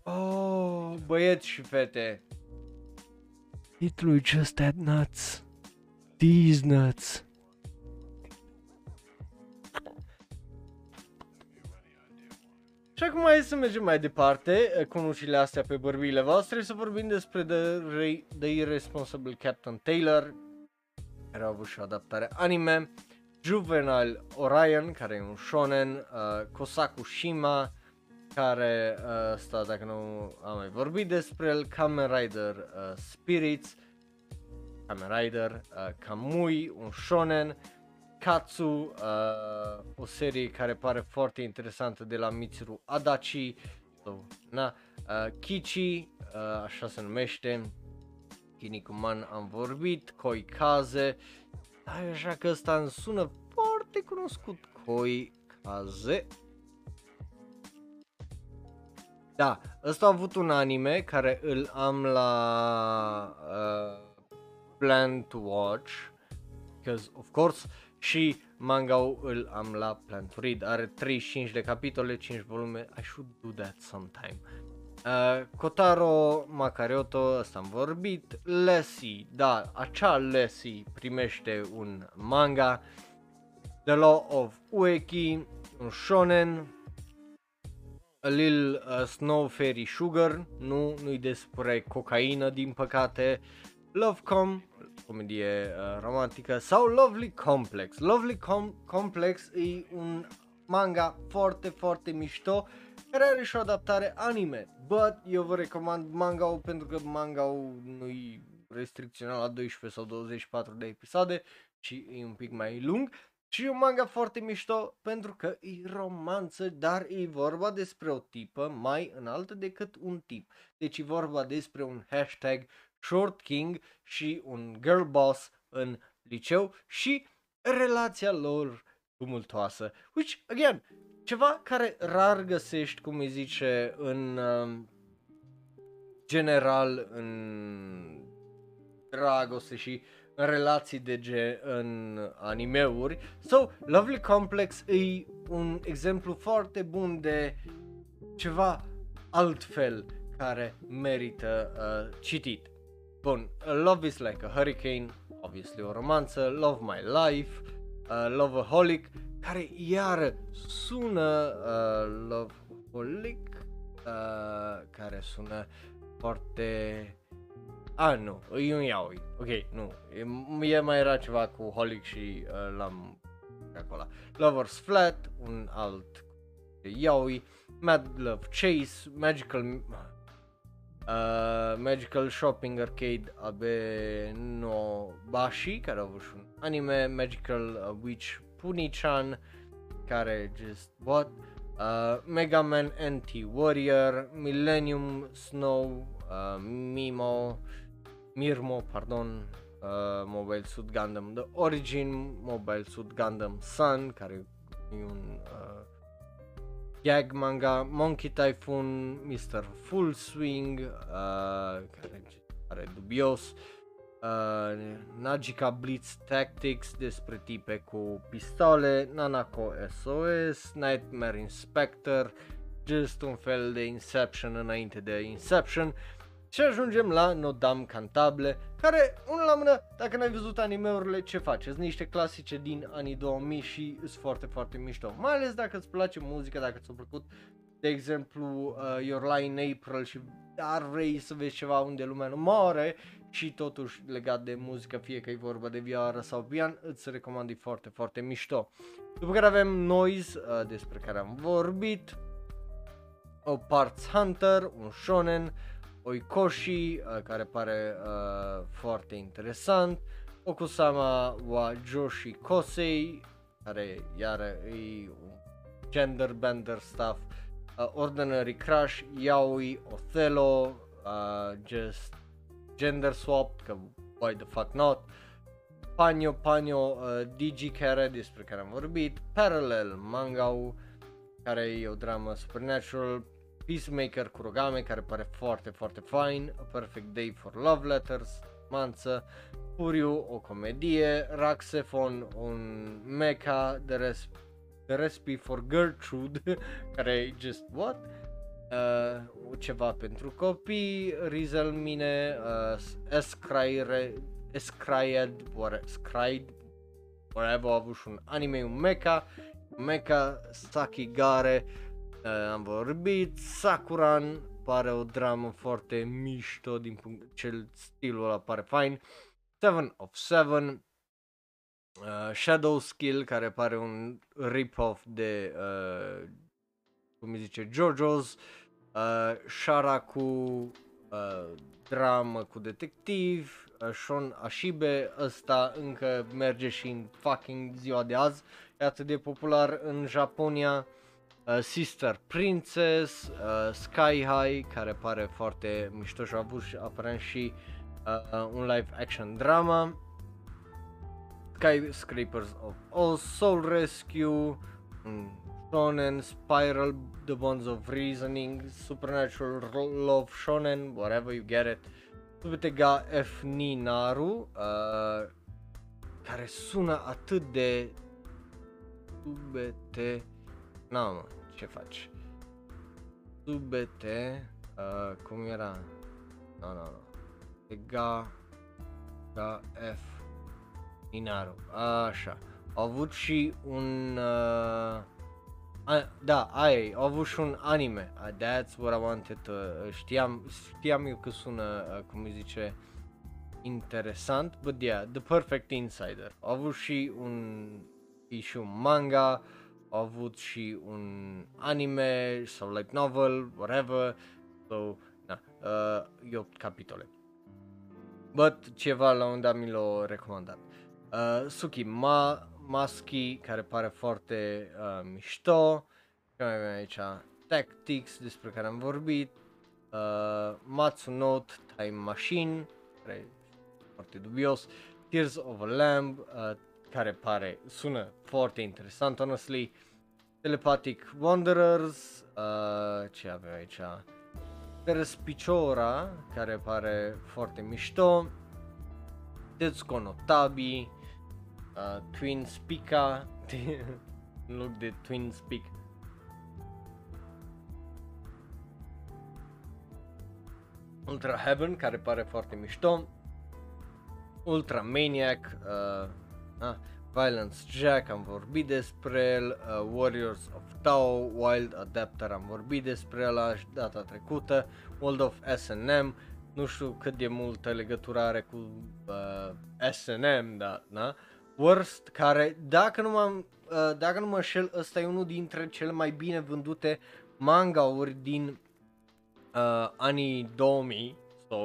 Oh, băieți și fete. Titlul Just Add Nuts. These nuts. Și acum hai să mergem mai departe eh, cu nucile astea pe bărbiile voastre. Să vorbim despre The, Re- The Irresponsible Captain Taylor. Care a avut și o adaptare anime. Juvenile Orion care e un shonen uh, Kosaku Shima care uh, sta dacă nu am mai vorbit despre el Kamen Rider uh, Spirits Kamen Rider uh, Kamui un shonen Katsu, uh, o serie care pare foarte interesantă de la Mitsuru Adachi, so, na, uh, Kichi, uh, așa se numește, Kinikuman am vorbit, Koi Kaze, așa că ăsta îmi sună foarte cunoscut, Koi Kaze. Da, ăsta a avut un anime care îl am la uh, Plan to Watch, because of course și manga îl am la Plan to Read, are 35 de capitole, 5 volume, I should do that sometime. Uh, Kotaro Makarioto, ăsta am vorbit, Leslie, da, acea Leslie primește un manga, The Law of Ueki, un shonen, A Lil uh, Snow Fairy Sugar, nu, nu-i despre cocaină din păcate, Lovecom, comedie uh, romantică, sau Lovely Complex. Lovely Com- Complex e un manga foarte, foarte mișto, care are și o adaptare anime, but eu vă recomand manga pentru că manga nu-i restricționat la 12 sau 24 de episoade, ci e un pic mai lung. Și e un manga foarte mișto pentru că e romanță, dar e vorba despre o tipă mai înaltă decât un tip. Deci e vorba despre un hashtag Short King și un girl boss în liceu și relația lor tumultoasă. Which, again, ceva care rar găsești, cum îi zice, în uh, general în dragoste și în relații de gen în animeuri. So, Lovely Complex e un exemplu foarte bun de ceva altfel care merită uh, citit. Bun, Love is like a Hurricane, obviously o romanță, Love My Life, uh, Loveaholic, care iară sună uh, Loveholic, uh, care sună foarte a, nu, e un yaoi. Ok, nu. E, e mai era ceva cu Holic și uh, l-am acolo. Lovers Flat, un alt yaoi. Mad Love Chase, Magical uh, Magical Shopping Arcade abe no Bashi, care a avut și un anime, Magical uh, Witch Puni-chan, care just what? Uh, Mega Man Anti-Warrior, Millennium Snow, uh, Mimo, Mirmo, pardon, uh, Mobile Suit Gundam The Origin, Mobile Suit Gundam Sun, care e un uh, gag manga, Monkey Typhoon, Mr. Full Swing, uh, care are dubios, uh, Najika Blitz Tactics despre tipe cu pistole, Nanako SOS, Nightmare Inspector, just un fel de Inception înainte de Inception și ajungem la Nodam Cantable, care, unul la mână, dacă n-ai văzut animeurile, ce faci? Sunt niște clasice din anii 2000 și sunt foarte, foarte mișto. Mai ales dacă îți place muzica, dacă ți-a plăcut, de exemplu, uh, Your Lie in April și ar vrei să vezi ceva unde lumea nu moare și totuși legat de muzică, fie că e vorba de vioară sau pian, îți recomand e foarte, foarte mișto. După care avem Noise, uh, despre care am vorbit, o Parts Hunter, un shonen, Oikoshi, uh, care pare uh, foarte interesant, Okusama wa Joshi Kosei, care iară e un gender bender stuff, uh, Ordinary Crush, Yaoi, Othello, uh, just gender swap, că why the fuck not, Panyo Panyo uh, Digi care despre care am vorbit, Parallel Mangau, care e o dramă supernatural, Peacemaker Kurogame care pare foarte foarte fine, A Perfect Day for Love Letters, Manță, Furiu, o comedie, Raxefon, un mecha, The, Res- The Recipe for Gertrude, care e just what? Uh, ceva pentru copii, Rizel Mine, uh, Escryed, Escryed, whatever, a avut și un anime, un mecha, mecha Sakigare, uh, am vorbit, Sakuran pare o dramă foarte mișto din punct cel stilul ăla pare fine, Seven of Seven, uh, Shadow Skill care pare un rip-off de uh, cum zice JoJo's, uh, Sharaku, uh, dramă cu detectiv, uh, Shon Ashibe, ăsta încă merge și în fucking ziua de azi, e atât de popular în Japonia. Uh, Sister Princess, uh, Sky High, care pare foarte mișto și a avut și aparent și uh, un live action drama. Skyscrapers of All Soul Rescue, um, Shonen, Spiral, The Bonds of Reasoning, Supernatural Love Shonen, whatever you get it. Subetega F Ninaru, uh, care sună atât de subete Na, mă, ce faci? Subete, uh, cum era? Nu, no, nu, no, nu. No. Ga, ga, F, Inaru. Așa. Au avut și un uh, A, da, ai, au avut și un anime. Uh, that's what I wanted to... Uh, știam, știam eu că sună, uh, cum îi zice, interesant, but yeah, The Perfect Insider. Au avut și un, și un manga, au avut și un anime sau light novel, whatever. So, na, uh, e 8 capitole. But ceva la un dat mi l-a recomandat. Uh, Suki Ma, Maski, care pare foarte uh, mișto. Ce mai avem aici? Tactics, despre care am vorbit. Uh, Matsunote, Time Machine, care e foarte dubios. Tears of a Lamb, uh, care pare, sună foarte interesant, honestly. Telepathic Wanderers, uh, ce avem aici? Perspiciora, care pare foarte mișto. Tetsuko no Tabi, uh, Twin Spica, în loc de Twin Speak. Ultra Heaven, care pare foarte mișto. Ultra Maniac, uh, ah, Violence Jack, am vorbit despre el, uh, Warriors of Tao, Wild Adapter, am vorbit despre el data trecută, World of S&M, nu știu cât de multă legătură are cu uh, S&M, da, da? Worst, care, dacă nu, m-am, uh, dacă nu mă înșel, ăsta e unul dintre cele mai bine vândute manga-uri din uh, anii 2000, so,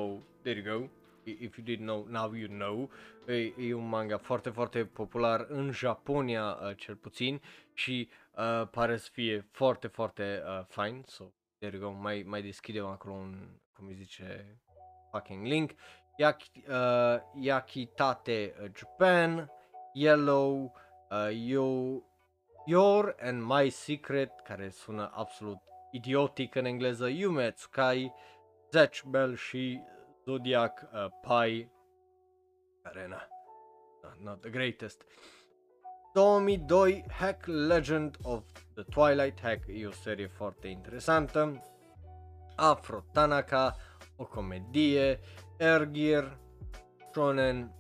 there you go, if you didn't know, now you know, e, e un manga foarte, foarte popular în Japonia uh, cel puțin și uh, pare să fie foarte, foarte uh, fine, so, there you go, mai, mai deschidem acolo un, cum îi zice, fucking link, Yaki, uh, Yakitate uh, Japan, Yellow, uh, you, Your and My Secret, care sună absolut idiotic în engleză, Yume Tsukai, Zatch Bell și Zodiac uh, Pi, care na, not the greatest. 2002 Hack Legend of the Twilight Hack e o serie foarte interesantă. Afro Tanaka, o comedie, Ergir, Shonen,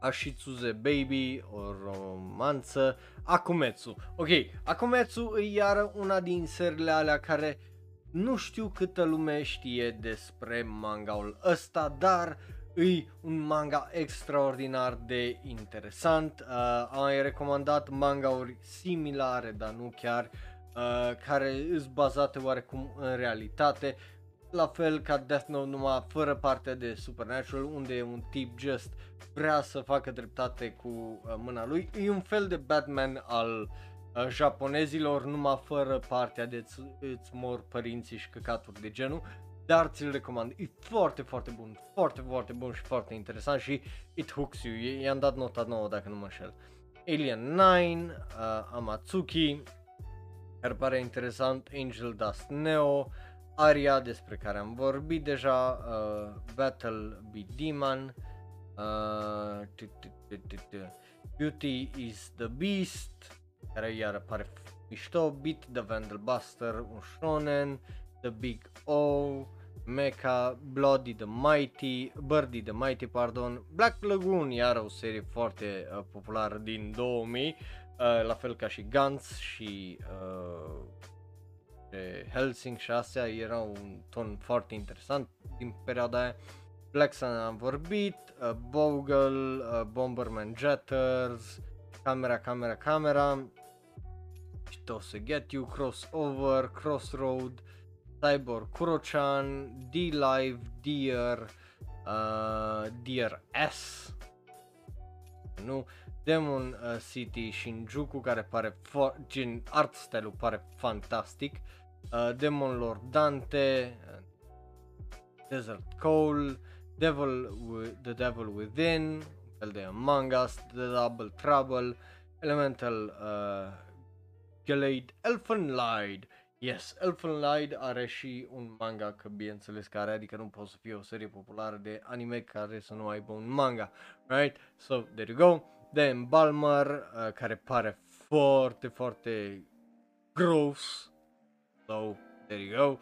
Ashitsuze Baby, o romanță, Akumetsu. Ok, Akumetsu e iară una din seriile alea care nu știu câtă lume știe despre mangaul ăsta, dar e un manga extraordinar de interesant. Uh, am mai recomandat mangauri similare, dar nu chiar, uh, care sunt bazate oarecum în realitate la fel ca Death Note numai fără partea de Supernatural unde un tip just vrea să facă dreptate cu uh, mâna lui. E un fel de Batman al uh, japonezilor numai fără partea de îți, îți mor părinții și căcaturi de genul. Dar ți-l recomand, e foarte, foarte bun, foarte, foarte bun și foarte interesant și it hooks you, i-am dat nota nouă dacă nu mă înșel. Alien 9, uh, Amatsuki, care pare interesant, Angel Dust Neo, Aria despre care am vorbit deja, uh, Battle Be Demon, uh, Beauty is the Beast, care iar pare mișto, Beat the Vandal Buster, un shonen, The Big O, Mecha, Bloody the Mighty, Birdie the Mighty, pardon, Black Lagoon, iar o serie foarte uh, populară din 2000, uh, la fel ca și Guns și uh, Helsing și astea era un ton foarte interesant din perioada aia. Black Sun am vorbit, uh, Bogle, uh, Bomberman Jetters, Camera, Camera, Camera, to Get You, Crossover, Crossroad, Cyborg Kurochan, D-Live, Deer, uh, Deer S, nu, Demon uh, City, Shinjuku care pare fo- gen art style pare fantastic, uh, Demon Lord Dante, uh, Desert Coal, Devil The Devil Within, el de Among Us, The Double Trouble, Elemental uh, Glade, Elfen Light. Yes, Elfen Light are și un manga, că bineînțeles care, adică nu poate să fie o serie populară de anime care să nu aibă un manga, right? So, there you go. The Embalmer, uh, care pare foarte, foarte gross, So, there you go.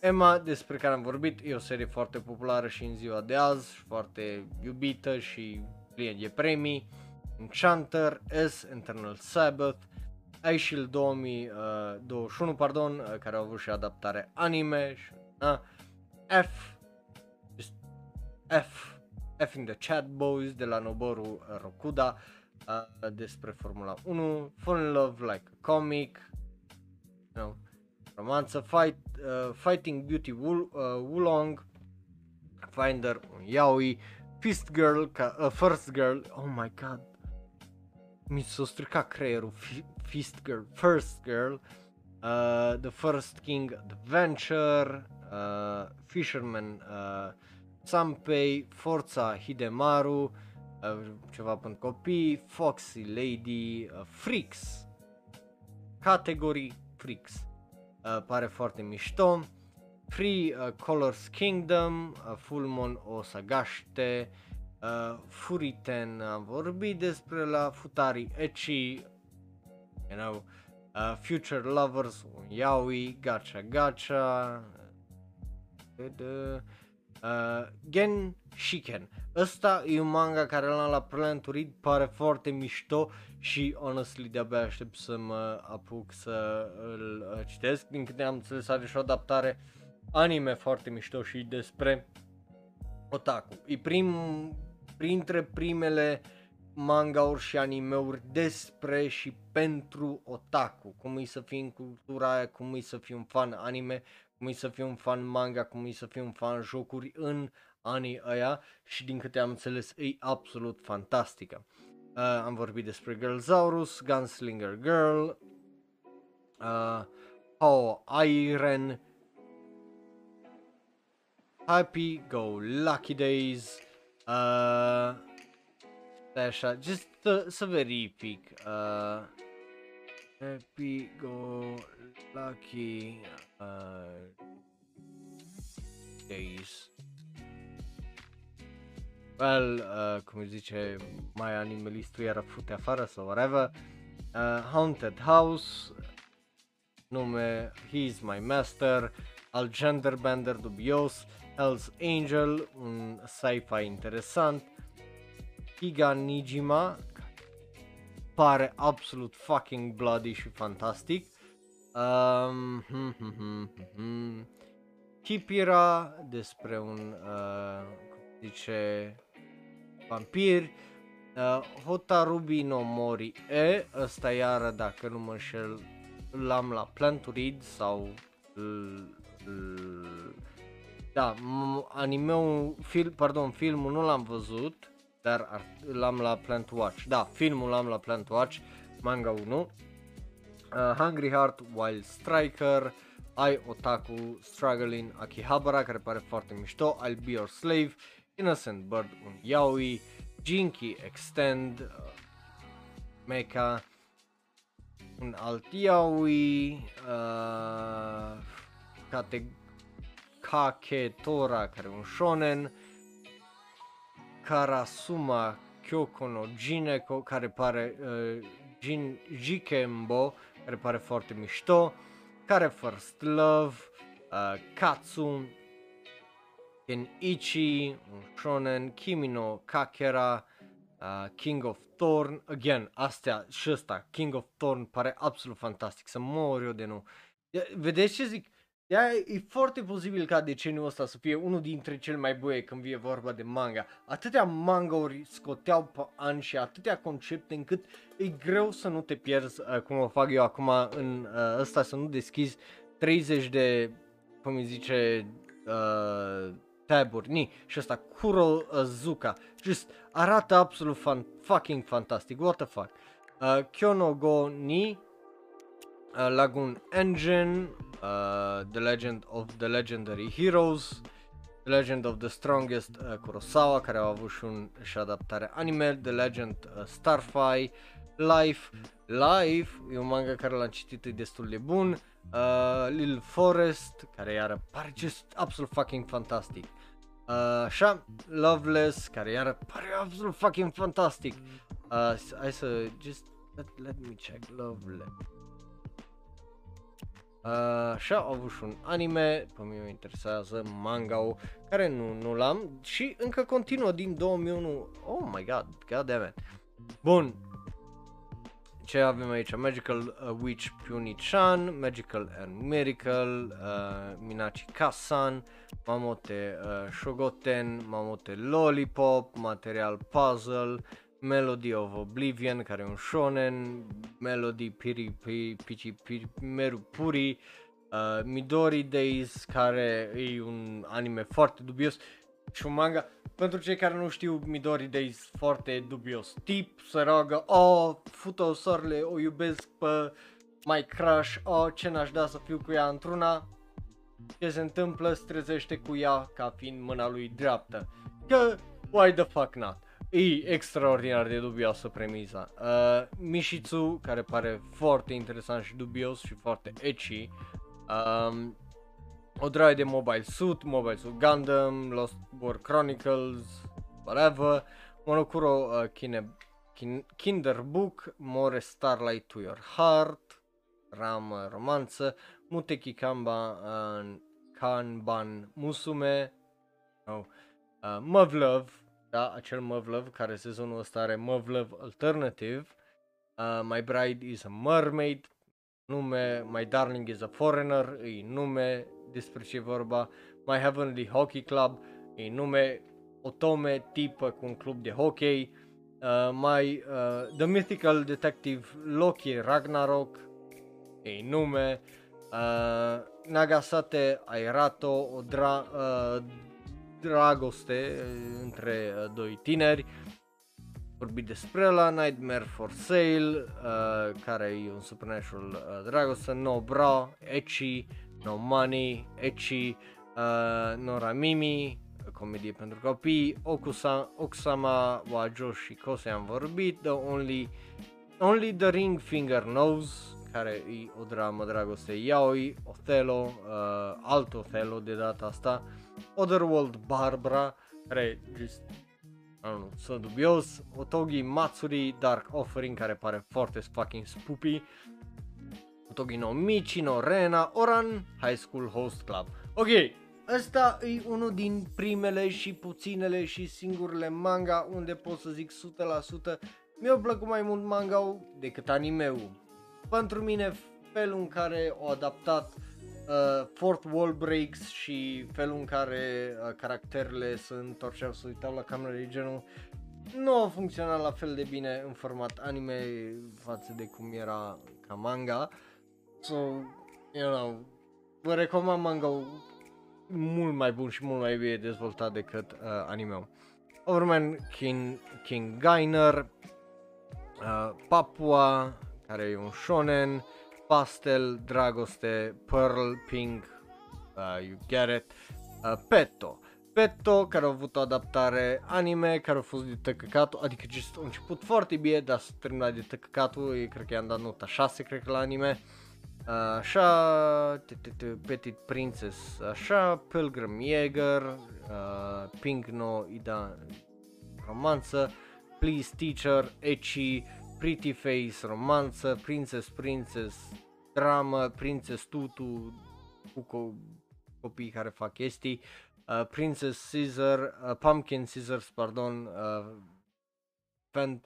Emma, despre care am vorbit, e o serie foarte populară și în ziua de azi, și foarte iubită și plină de premii. Enchanter, S, Eternal Sabbath, Ice Shield 2021, pardon, uh, care au avut și adaptare anime și uh, F, just F, F in the chat boys de la Noboru Rokuda uh, despre Formula 1, Fall in Love like a comic, you know, romanță, fight, uh, Fighting Beauty Wool, uh, Wulong, Finder, un yaoi, Fist Girl, ca, uh, First Girl, oh my god, mi s-a stricat creierul, F- Fist Girl, First Girl, uh, The First King Adventure, uh, Fisherman uh, Sanpei, Forza Hidemaru, uh, ceva pentru copii, Foxy Lady, uh, Freaks, categorii Freaks, uh, pare foarte mișto, Free uh, Colors Kingdom, uh, Full Moon Osagashite, uh, Furiten am vorbit despre la Futari Echi, you know, uh, Future Lovers, un yaoi, Gacha Gacha, uh, uh, Gen Shiken. Ăsta e un manga care l-am la Plan to Read, pare foarte mișto și honestly de-abia aștept să mă apuc să îl uh, citesc. Din câte am înțeles are și o adaptare anime foarte mișto și despre otaku. E prim, printre primele mangauri și animeuri despre și pentru otaku, cum e să fii în cultura aia, cum e să fii un fan anime, cum e să fii un fan manga, cum e să fii un fan jocuri în anii ăia și din câte am înțeles e absolut fantastică. Uh, am vorbit despre Girlzaurus, Gunslinger Girl, uh, How Iron, Happy Go Lucky Days, uh, stai așa, just să, să verific, uh, Happy Go Lucky uh, Days. Well, uh, cum îi zice, mai animalistul iară fute afară sau whatever. Uh, Haunted House, nume He's My Master, al Genderbender dubios, Hell's Angel, un sci-fi interesant, Higa Nijima, pare absolut fucking bloody și fantastic. Um, hmm, hmm, hmm, hmm, hmm. Kipira despre un, uh, cum zice, vampir. Uh, Hotarubi no Mori E, ăsta iară dacă nu mă înșel, l-am la Plan to Read sau l- l- da, m- animeul, film, pardon, filmul nu l-am văzut, dar ar, l-am la Plan to Watch. Da, filmul l-am la Plan to Watch, manga 1. Uh, Hungry Heart, Wild Striker, I Otaku, Struggling, Akihabara, care pare foarte mișto, I'll Be Your Slave, Innocent Bird, un yaoi, Jinky Extend, uh, Mecha, un alt yaoi, uh, Kate, Kake Tora, care e un shonen, Karasuma Kyoko no Jineko, care pare uh, Jin, Jikembo, care pare foarte mișto, care First Love, uh, Katsu, Kenichi, un shonen, Kimi no Kakera, uh, King of Thorn, again, astea și ăsta, King of Thorn pare absolut fantastic, să mor eu de nu. Vedeți ce zic? De e foarte posibil ca deceniul ăsta să fie unul dintre cele mai bune când vine vorba de manga. Atâtea mangauri scoteau pe an și atâtea concepte încât e greu să nu te pierzi, uh, cum o fac eu acum în uh, ăsta, să nu deschizi 30 de, cum îi zice, uh, taburi, ni, și ăsta, Kuro uh, Zuka, just arată absolut fan, fucking fantastic, what the fuck. Uh, Kyono Go Ni, uh, Lagoon Engine, uh, The Legend of the Legendary Heroes, The Legend of the Strongest uh, Kurosawa, care au avut și, un, și adaptare anime, The Legend uh, Starfy, Life, Life, e un manga care l-am citit, e destul de bun, uh, Lil Forest, care iară pare just absolut fucking fantastic. Uh, așa, Loveless, care iară pare absolut fucking fantastic. Uh, hai să, just, let, let me check, Loveless. Uh, așa au avut și un anime, pe mine mă interesează manga care nu, nu l-am și încă continuă din 2001. Oh my god, god damn it. Bun. ce avem aici? Magical uh, Witch Puni-chan, Magical and Miracle, uh, Minachi Kasan, Mamote uh, Shogoten, Mamote Lollipop, Material Puzzle, Melody of Oblivion, care e un shonen, Melody Piri Piri Pichi Piri Meru Puri, uh, Midori Days, care e un anime foarte dubios și un manga. Pentru cei care nu știu, Midori Days foarte dubios. Tip să roagă, oh, fută sorle, o iubesc pe my crush, oh, ce n-aș da să fiu cu ea într-una. Ce se întâmplă, se trezește cu ea ca fiind mâna lui dreaptă. Că, why the fuck not? E extraordinar de dubioasă premiza. Uh, Mishitsu, care pare foarte interesant și dubios și foarte ecchi. Um, o draie de Mobile Suit, Mobile Suit Gundam, Lost War Chronicles, whatever. Monokuro uh, kine, kin, Kinder Book, More Starlight to Your Heart, Ram Romanță, Muteki Kamba, uh, Kanban Musume, oh, uh, Move Love, da, acel Move Love care sezonul ăsta are Move Love Alternative, uh, My Bride is a Mermaid, nume, My Darling is a Foreigner, e nume despre ce e vorba, My Heavenly Hockey Club, e nume, Otome, tipă cu un club de hockey, uh, My, uh, The Mythical Detective Loki Ragnarok, e nume, uh, Nagasate Airato, o dra, uh, dragoste uh, între uh, doi tineri, vorbit despre la Nightmare for Sale, uh, care e un supernatural uh, dragoste, No Bra, Ecchi, No Money, Ecchi, uh, Noramimi, comedie pentru copii, Okusa, Okusama wa Joshi Kose am vorbit, The Only, Only the Ring Finger Knows, care e o dramă dragoste. Yaoi, Othello, uh, alt Othello de data asta, Otherworld Barbara, care just I don't know, sunt dubios, Otogi Matsuri Dark Offering, care pare foarte fucking spoopy, Otogi no Michi no Rena, Oran High School Host Club. Ok, ăsta e unul din primele și puținele și singurele manga unde pot să zic 100% mi-a plăcut mai mult manga decât anime-ul. Pentru mine felul în care o adaptat uh, fourth wall breaks și felul în care uh, caracterele se întorceau să uitau la camera de genul nu a funcționat la fel de bine în format anime față de cum era ca manga. So, you know, vă recomand manga mult mai bun și mult mai bine dezvoltat decât uh, anime-ul. Overman King, King Gainer, uh, Papua, care e un shonen, pastel, dragoste, pearl, pink, uh, you get it, uh, Petto. Petto, care a avut o adaptare anime, care a fost de tăcăcatul, adică just a început foarte bine, dar s-a terminat de tăcăcatul, eu cred că i-am dat nota 6, cred că la anime. Uh, așa, Petit Princess, așa, Pilgrim Jäger, uh, Pink No Ida romanță, Please Teacher, Ecchi, Pretty Face, romanță, Princess Princess, dramă, Princess Tutu, cu co- copii care fac chestii, uh, Princess Scissor, uh, Pumpkin Scissors, pardon, uh, fan-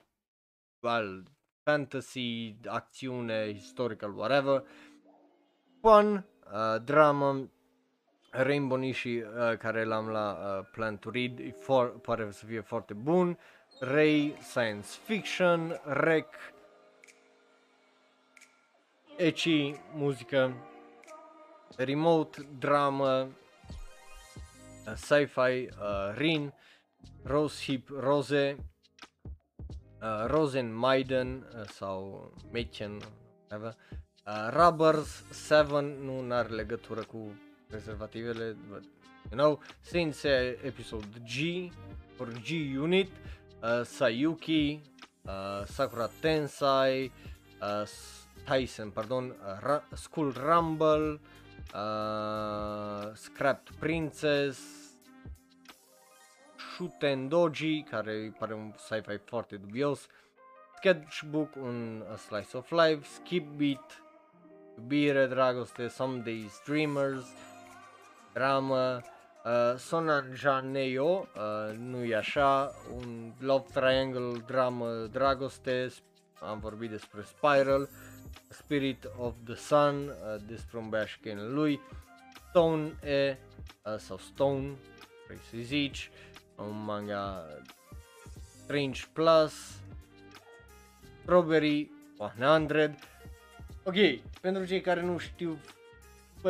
well, fantasy, acțiune, historical, whatever, fun, uh, dramă, Rainbow Nishi uh, care l-am la uh, Plan to Read, e for, pare să fie foarte bun, Ray, Science Fiction, Rec, Ecchi, muzică, Remote, dramă, uh, sci-fi, uh, Rin, Rose Hip Rose, uh, Rosen Maiden uh, sau Mädchen, whatever, uh, Rubbers, Seven, nu are legătură cu prezervativele, but, you know, Sensei Episode G, or G Unit, uh, Sayuki, uh, Sakura Tensai, uh, Tyson, pardon, uh, Ra- School Rumble, uh, Scrapped Princess, Shuten Doji, care îi pare un sci-fi foarte dubios, Sketchbook, un a Slice of Life, Skip Beat, Iubire, Dragoste, Some Days Dreamers, Dramă, uh, Sonan Janeo, uh, nu e așa, un love triangle, dramă, dragoste, am vorbit despre Spiral, Spirit of the Sun, uh, despre un băiat și lui, Stone E, uh, sau Stone, vrei să zici, un manga Strange Plus, Strawberry 100, ok, pentru cei care nu știu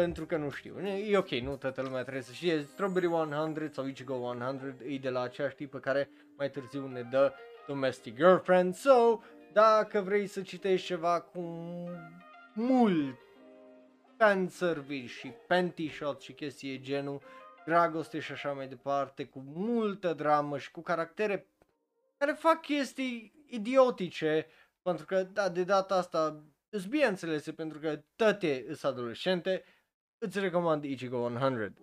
pentru că nu știu. E ok, nu toată lumea trebuie să știe. Strawberry 100 sau Ichigo 100 e de la aceeași tipă care mai târziu ne dă Domestic Girlfriend. So, dacă vrei să citești ceva cu mult fanservice și panty shot și chestii genul, dragoste și așa mai departe, cu multă dramă și cu caractere care fac chestii idiotice, pentru că, da, de data asta, îți bineînțelese, pentru că toate sunt adolescente, îți recomand Ichigo 100.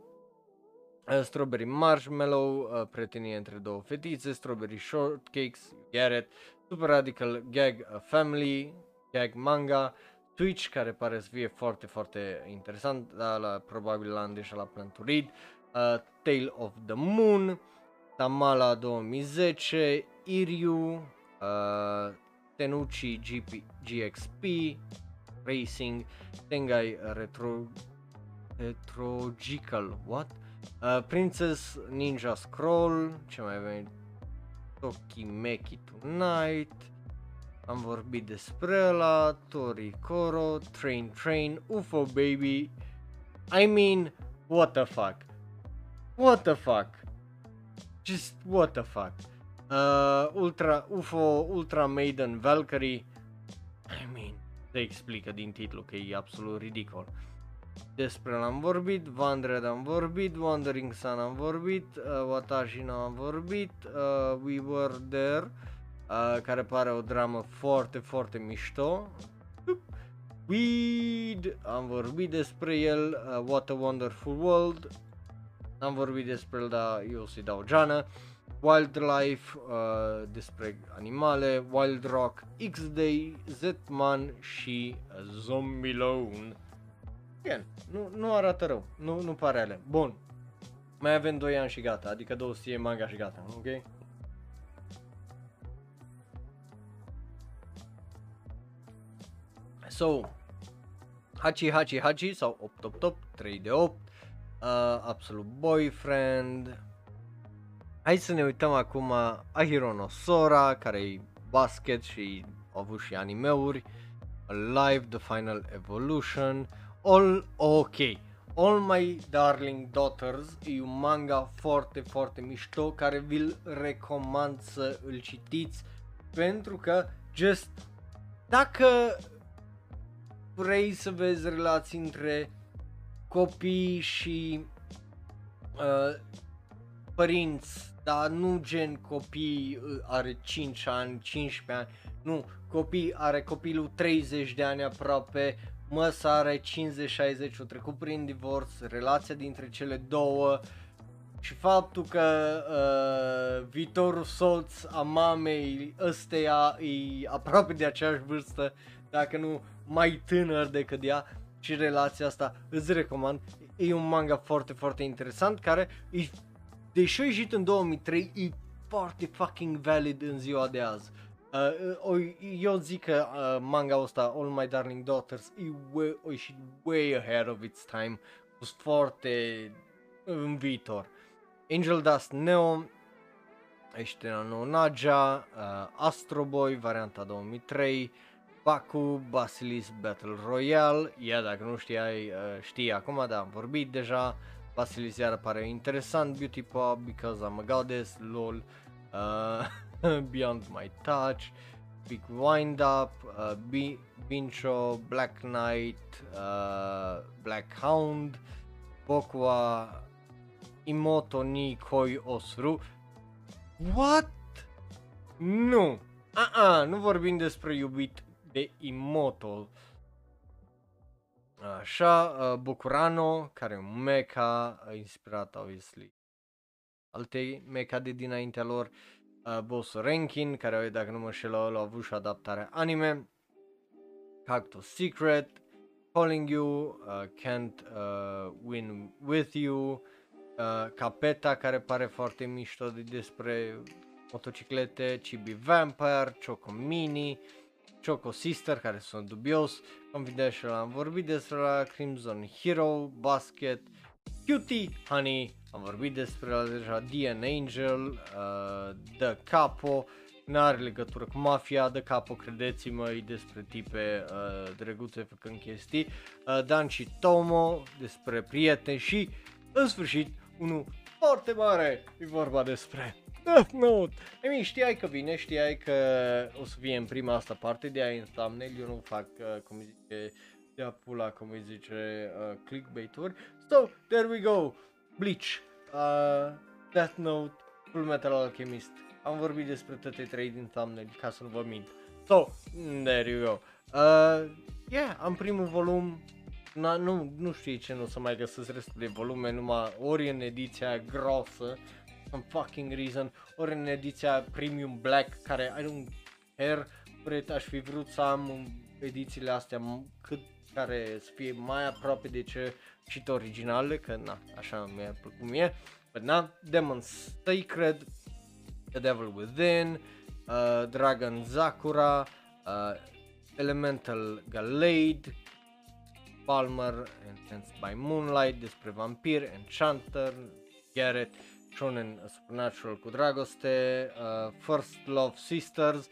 Uh, strawberry Marshmallow, uh, prietenie între două fetițe, Strawberry Shortcakes, you get it, Super Radical Gag uh, Family, Gag Manga, Twitch, care pare să fie foarte, foarte interesant, dar la, probabil la deja la plan to read, uh, Tale of the Moon, Tamala 2010, Iryu, uh, Tenuchi GP, GXP, Racing, Tengai Retro Petrogical, what? Uh, Princess Ninja Scroll, ce mai avem? Tokimeki Tonight, am vorbit despre ăla, Tori Koro, Train Train, UFO Baby, I mean, what the fuck? What the fuck? Just what the fuck? Uh, Ultra, UFO, Ultra Maiden Valkyrie, I mean, se explică din titlu că e absolut ridicol. Uh, despre l-am vorbit, Vandred am vorbit, Wandering Sun am vorbit, uh, Watashi no am vorbit, uh, We Were There, uh, care pare o dramă foarte, foarte mișto. Weed, am vorbit despre el, uh, What a Wonderful World, am vorbit despre el, dar eu să-i dau geană. Wildlife, uh, despre animale, Wild Rock, X-Day, Z-Man și Zombie Lone. Bine, nu, nu arată rău, nu, nu pare ale. Bun, mai avem 2 ani și gata, adică 200 manga și gata, ok? So, Hachi Hachi Hachi sau 8 8 8, 3 de 8, uh, Absolut Boyfriend. Hai să ne uităm acum Ahiro no Sora, care e basket și a avut și animeuri. Live The Final Evolution. All ok. All My Darling Daughters e un manga foarte, foarte mișto care vi-l recomand să îl citiți pentru că just dacă vrei să vezi relații între copii și uh, părinți, dar nu gen copii uh, are 5 ani, 15 ani, nu, copii are copilul 30 de ani aproape, măsa are 50-60, o trecut prin divorț, relația dintre cele două și faptul că uh, viitorul soț a mamei ăsteia e aproape de aceeași vârstă, dacă nu mai tânăr decât ea și relația asta îți recomand. E un manga foarte, foarte interesant care, e, deși a ieșit în 2003, e foarte fucking valid în ziua de azi. Uh, eu zic că uh, manga ăsta, All My Darling Daughters, e way, o ieșit way ahead of its time, fost foarte în viitor. Angel Dust Neo, ești la nou Naja, uh, Astro Boy, varianta 2003, Baku, Basilis Battle Royale, ia dacă nu știai, uh, știi acum, dar am vorbit deja, Basilis iar pare interesant, Beauty Pop, Because I'm a Goddess, LOL, uh, Beyond My Touch, Big Wind Up, uh, B- Bincho, Black Knight, uh, Black Hound, Bokwa, Imoto ni Koi Osru. What? Nu! Uh-uh, nu vorbim despre iubit de Imoto. Așa, uh, Bucurano, care e un mecha, inspirat, obviously, alte mecha de dinaintea lor uh, Boss Rankin, care dacă nu mă șel a avut și adaptarea anime, Cactus Secret, Calling You, uh, Can't uh, Win With You, uh, Capeta care pare foarte mișto de despre motociclete, Chibi Vampire, Choco Mini, Choco Sister, care sunt dubios, Confidential am vorbit despre la Crimson Hero, Basket, Cutie, Honey, am vorbit despre la deja. DN Angel, uh, The Capo, nu are legătură cu mafia, The Capo, credeți-mă, e despre tipe uh, drăguțe făcând chestii, uh, Dan și Tomo, despre prieteni și, în sfârșit, unul foarte mare, e vorba despre Death Note. I mean, știai că vine, știai că o să fie în prima asta parte, de aia în thumbnail, eu nu fac, uh, cum zice, de pula, cum îi zice, uh, clickbait-uri. So, there we go, Bleach, uh, Death Note, Full Metal Alchemist. Am vorbit despre toate trei din thumbnail, ca să nu vă mint. So, there you go. Uh, yeah, am primul volum, Na, nu, nu știu ce nu o să mai găsesc restul de volume, numai ori în ediția grosă, some fucking reason, ori în ediția Premium Black, care I don't care, ori aș fi vrut să am edițiile astea cât care să fie mai aproape de ce și originale, că na, așa mi-a plăcut mie, but na, Demon Sacred, The Devil Within, uh, Dragon Zakura, uh, Elemental Gallade, Palmer, Enhanced by Moonlight, despre vampir, Enchanter, Garrett, Shonen Supernatural cu dragoste, uh, First Love Sisters,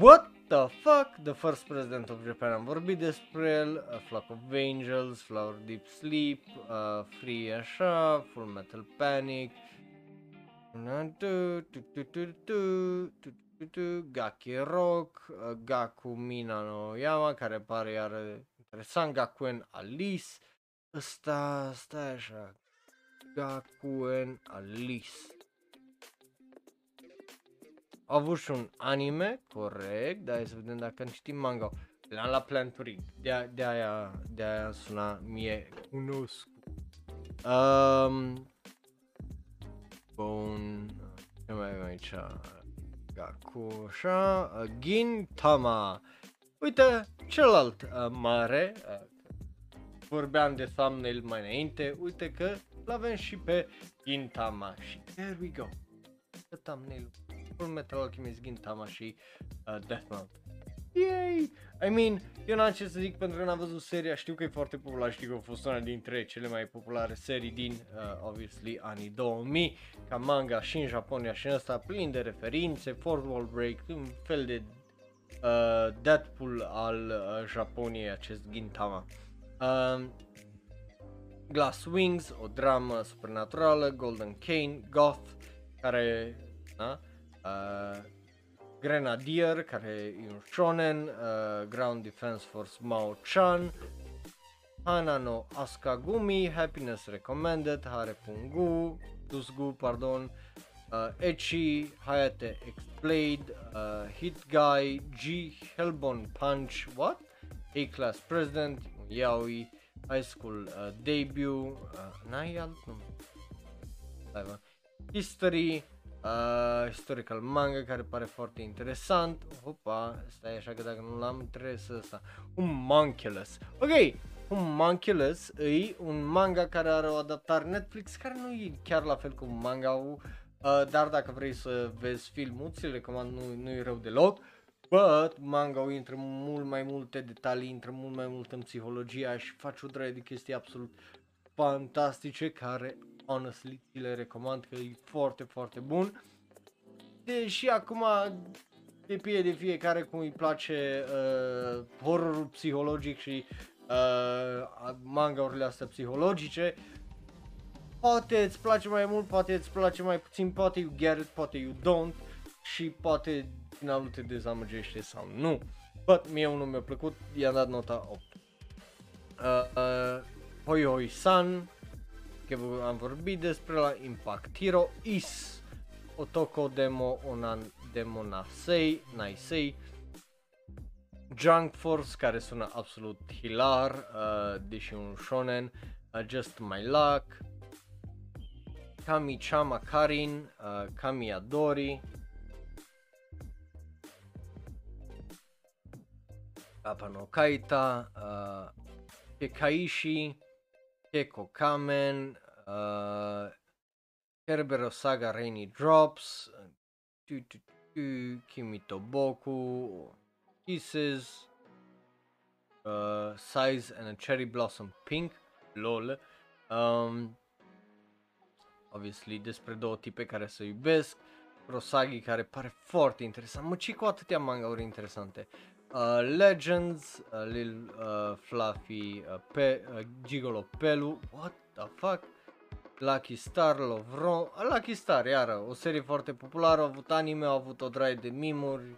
What the fuck? The First President of Japan am vorbit despre el, A Flock of Angels, Flower Deep Sleep, uh, Free așa, Full Metal Panic, Gaki Rock, uh, Gaku Mina no Yama, care pare iar interesant, Gakuen Alice, ăsta, stai așa, Gakuen Alice. A avut și un anime, corect, dar să vedem dacă citim manga. L-am la planturi, de, de aia, de aia suna mie cunosc. Um, bun, ce mai avem aici? Gaku, așa, Gintama. Uite, celălalt uh, mare, uh, vorbeam de thumbnail mai înainte, uite că l-avem și pe Gintama și there we go. The thumbnail Full Metal Alchemist Gintama și uh, Death Note. Yay! I mean, eu n-am ce să zic pentru că n-am văzut seria, știu că e foarte popular, știu că a fost una dintre cele mai populare serii din, uh, obviously, anii 2000, ca manga și în Japonia și în ăsta, plin de referințe, Fourth Wall Break, un fel de uh, Deadpool al uh, Japoniei, acest Gintama. Uh, Glass Wings, o dramă supernaturală, Golden Cane, Goth, care, da? Uh, Grenadier, care e un shonen, uh, Ground Defense Force Mao-chan, Hana no Asukagumi, Happiness Recommended, Hare Pungu, Dusgu, pardon, uh, Echi, Hayate Explained, uh, Hit Guy, G, Hellbone Punch, what? A-Class President, Yaoi, High School uh, Debut, uh, n-ai alt nume? History, uh, historical manga care pare foarte interesant. Opa, stai așa că dacă nu l-am trebuie să ăsta. Un Monculus. Ok, un Monculus e un manga care are o adaptare Netflix care nu e chiar la fel cum manga uh, dar dacă vrei să vezi filmul, ți recomand, nu, nu e rău deloc. But manga intră mult mai multe detalii, intră mult mai mult în psihologia și face o draie de chestii absolut fantastice care honestly ți le recomand că e foarte, foarte bun. Deși acum depinde de fiecare cum îi place uh, horrorul psihologic și uh, manga-urile astea psihologice. Poate îți place mai mult, poate îți place mai puțin, poate you get it, poate you don't și poate finalul te dezamăgește sau nu. But mie unul mi-a plăcut, i-am dat nota 8. Uh, uh, Hoi Hoi San, că am vorbit despre la Impact Hero Is Otoko Demo Onan Demo Nasei, Naisei. Junk Force care sună absolut hilar, uh, deși un shonen, uh, Just My Luck, Kami Chama Karin, uh, Kami Adori, Papa no Kaita, uh, Kekaishi, Keko Kamen, uh, Kerbero Saga Rainy Drops, tu, tu, tu, Kimi Toboku, Kisses, uh, Size and a Cherry Blossom Pink, lol. Um, obviously despre două tipe care se iubesc, Rosagi care pare foarte interesant, mă ci cu atâtea mangauri interesante. Uh, Legends, uh, Lil uh, Fluffy, uh, Pe, uh, Gigolo Pelu, what the fuck? Lucky Star, Lovron, uh, Lucky Star, iară, o serie foarte populară, a avut anime, a avut o draie de mimuri,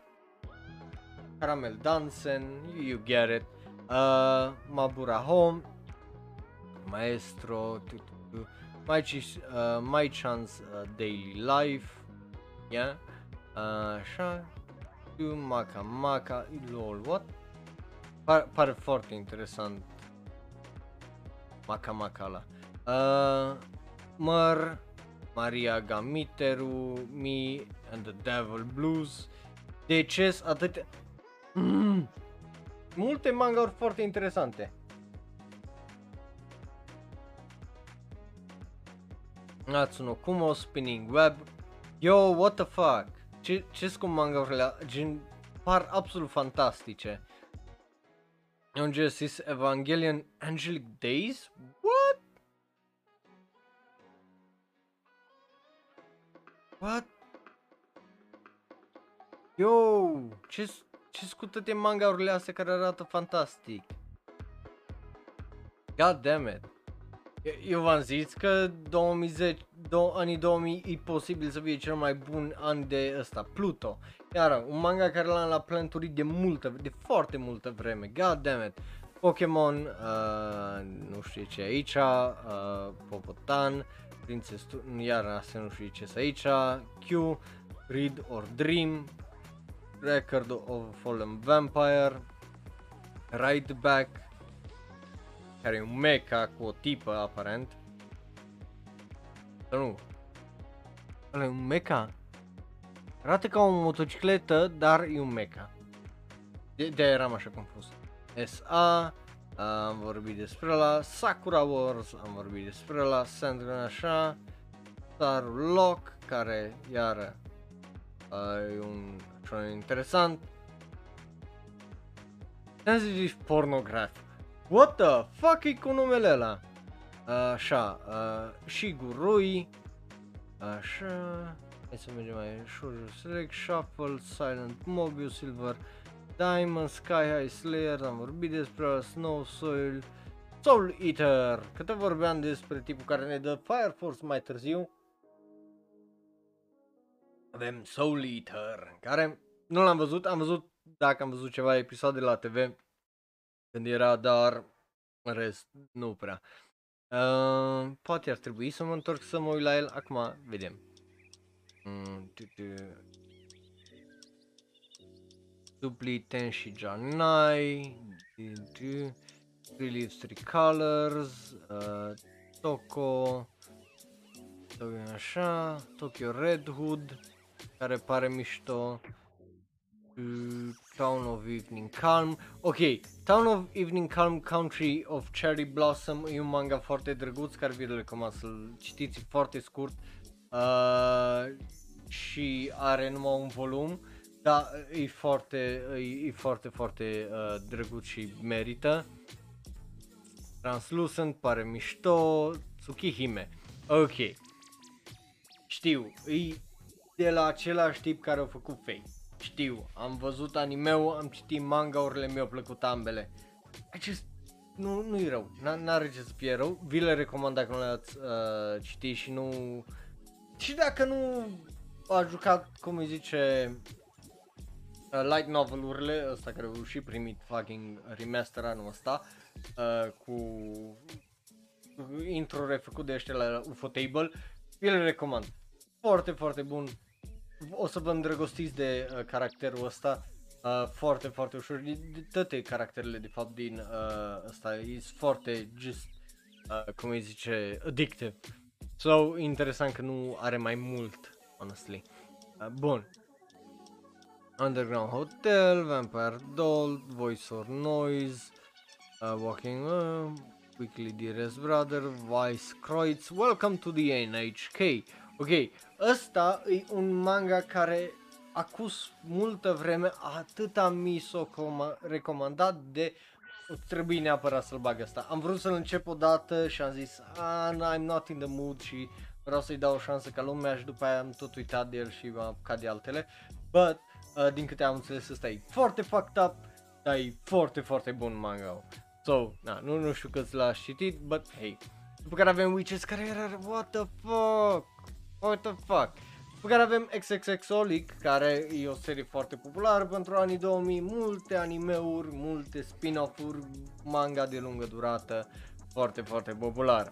Caramel Dansen, you get it, uh, Mabura Home, Maestro, tu, tu, tu, My, Ch- uh, My Chance uh, Daily Life, yeah, uh, așa, tu, Maca Maca, lol, what? Pare, pare foarte interesant Maca Maca ăla. Uh, Măr, Maria Gamiteru, Me and the Devil Blues, Deces, atâtea... Mm. Multe mangauri foarte interesante. Natsuno Kumo, Spinning Web. Yo, what the fuck? Ce, ce cu mangaurile gen, par absolut fantastice. Am Genesis Evangelion Angelic Days? What? What? Yo, ce ce cu toate mangaurile astea care arată fantastic? God damn it. Eu v-am zis că 2010, do, anii 2000 e posibil să fie cel mai bun an de ăsta, Pluto. Iar un manga care l-am la planturi de multă, de foarte multă vreme, god damn it. Pokémon, uh, nu știu ce aici, uh, Popotan, Princess, iar asta nu știu ce aici, Q, Read or Dream, Record of Fallen Vampire, Ride Back, care e un mecha cu o tipă aparent. Sau nu? Ăla e un mecha? Arată ca o motocicletă, dar e un mecha. De, de eram așa confuz. SA, am vorbit despre la Sakura Wars, am vorbit despre la Sandrine așa, Star Lock, care iară e un așa interesant. Sensitive pornograph. What the fuck e cu numele ăla? Așa, uh, Shigurui, așa, hai să mergem mai Shoujo Select, Shuffle, Silent Mobius, Silver, Diamond, Sky High Slayer, am vorbit despre Snow Soil, Soul Eater, câte vorbeam despre tipul care ne dă Fire Force mai târziu. Avem Soul Eater, care nu l-am văzut, am văzut, dacă am văzut ceva episoade la TV, când era, dar în rest nu prea. Uh, poate ar trebui să mă întorc să mă uit la el, acum vedem. Mm, Dupli Tenshi Janai, Three Leaves, Three Colors, uh, Toko, așa, Tokyo Red Hood, care pare mișto, Town of Evening Calm. Ok, Town of Evening Calm Country of Cherry Blossom e un manga foarte drăguț care vi recomand să-l citiți foarte scurt uh, și are numai un volum, dar e foarte, e, e foarte, foarte uh, drăguț și merită. Translucent, pare mișto, Tsukihime. Ok. Știu, e de la același tip care a făcut Fate. Știu, am văzut anime am citit manga-urile, mi-au plăcut ambele. Acest nu, nu-i rău, n-are ce să fie rău, vi le recomand dacă nu le-ați uh, citit și nu... Și dacă nu a jucat, cum îi zice, uh, light novel-urile, ăsta care au și primit fucking remaster anul ăsta, uh, cu intro refăcut de ăștia la Ufotable, vi le recomand. Foarte, foarte bun, o să vă îndrăgostiți de uh, caracterul ăsta uh, foarte, foarte ușor. De, de toate caracterele, de fapt, din uh, ăsta e foarte just, uh, cum îi zice, addictive. So, interesant că nu are mai mult, honestly. Uh, bun. Underground Hotel, Vampire Doll, Voice or Noise, uh, Walking uh, Weekly Dearest Brother, Vice Kreutz, Welcome to the NHK. Ok, ăsta e un manga care acus multă vreme atâta mi s-o recomandat de trebuie neapărat să-l bag asta. Am vrut să-l încep o dată și am zis, ah, I'm not in the mood și vreau să-i dau o șansă ca lumea și după aia am tot uitat de el și m-am apucat de altele. But, uh, din câte am înțeles, ăsta e foarte fucked up, dar e foarte, foarte bun manga So, na, nu, nu știu cât l-aș citit, but hey. După care avem Witches care era, what the fuck, what the fuck. După care avem XXXolic, care e o serie foarte populară pentru anii 2000, multe animeuri, multe spin-off-uri, manga de lungă durată, foarte, foarte popular.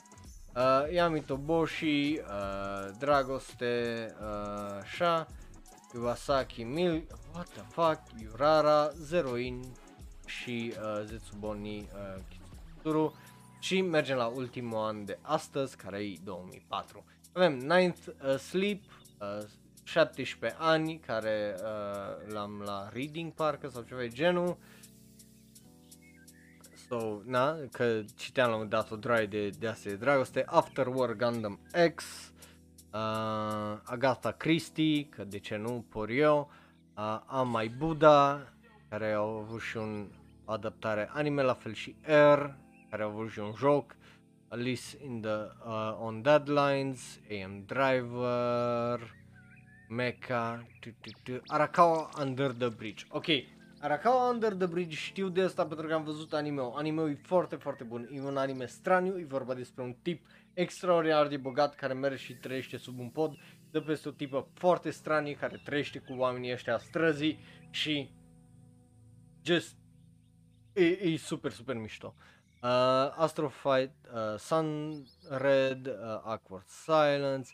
Uh, Yami Toboshi, uh, Dragoste, uh, așa, Iwasaki Mil, what the fuck, Yurara, Zeroin și uh, Zetsuboni uh, Kitsuru și mergem la ultimul an de astăzi, care e 2004. Avem Ninth uh, Sleep, uh, 17 ani, care uh, l-am la Reading parcă sau ceva de genul. So, na, că citeam la un dat o droaie de, de astea de dragoste. After War Gundam X, uh, Agatha Christie, că de ce nu, por eu, uh, Amai Buddha, care au avut și un adaptare anime, la fel și Air, care au avut și un joc, Alice in the uh, on Deadlines, AM Driver, Mecha, Arakawa Under the Bridge. Ok, Arakawa Under the Bridge știu de asta pentru că am văzut anime-ul. Anime-ul e foarte, foarte bun. E un anime straniu, e vorba despre un tip extraordinar de bogat care merge și trăiește sub un pod. De peste o tipă foarte stranie care trăiește cu oamenii ăștia străzii și just e, e super, super mișto. Uh, Astro Fight, uh, Sun Red, uh, Awkward Silence,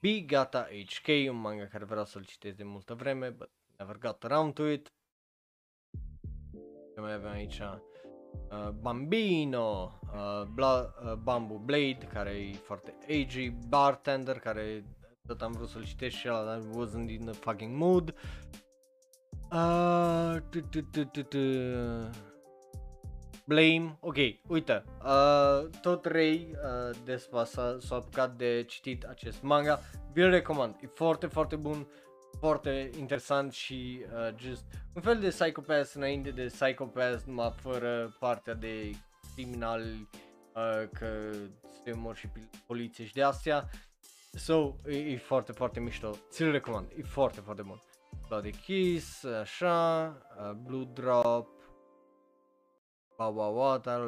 Be Gata HK, un manga care vreau să-l citesc de multă vreme, but never got around to it. Ce mai avem aici? Uh, Bambino, uh, Bla, uh, Bamboo Blade, care e foarte agey, Bartender, care tot am vrut să-l citesc și ăla, dar wasn't in the fucking mood. Uh, Blame, ok, uite, uh, tot Ray uh, Despa s-a, s-a apucat de citit acest manga, vi-l recomand, e foarte, foarte bun, foarte interesant și uh, just un fel de Psychopath înainte de Psychopath, numai fără partea de criminal uh, că se mor și poliție și de astea. So, e, e foarte, foarte mișto, ți-l recomand, e foarte, foarte bun. Bloody Kiss, așa, uh, Blue Drop, Wawa Water,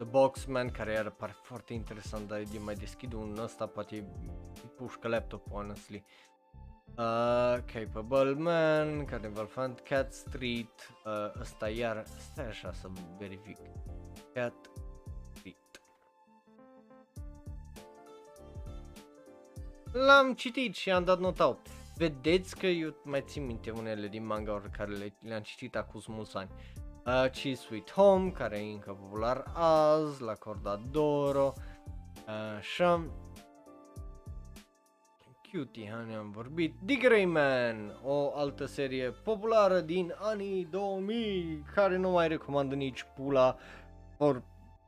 The Boxman, care iar pare foarte interesant, dar e mai deschid un ăsta, poate pușcă laptop honestly. Uh, Capable Man, Carnival Fund, Cat Street, uh, ăsta iar, stai așa să verific. Cat Street. L-am citit și am dat nota Vedeți că eu mai țin minte unele din manga care le, le-am citit acum mulți ani. Uh, Chi Sweet Home, care e încă popular azi, la Cordadoro, așa. Cutie Honey am vorbit, The Grey Man, o altă serie populară din anii 2000, care nu mai recomandă nici pula for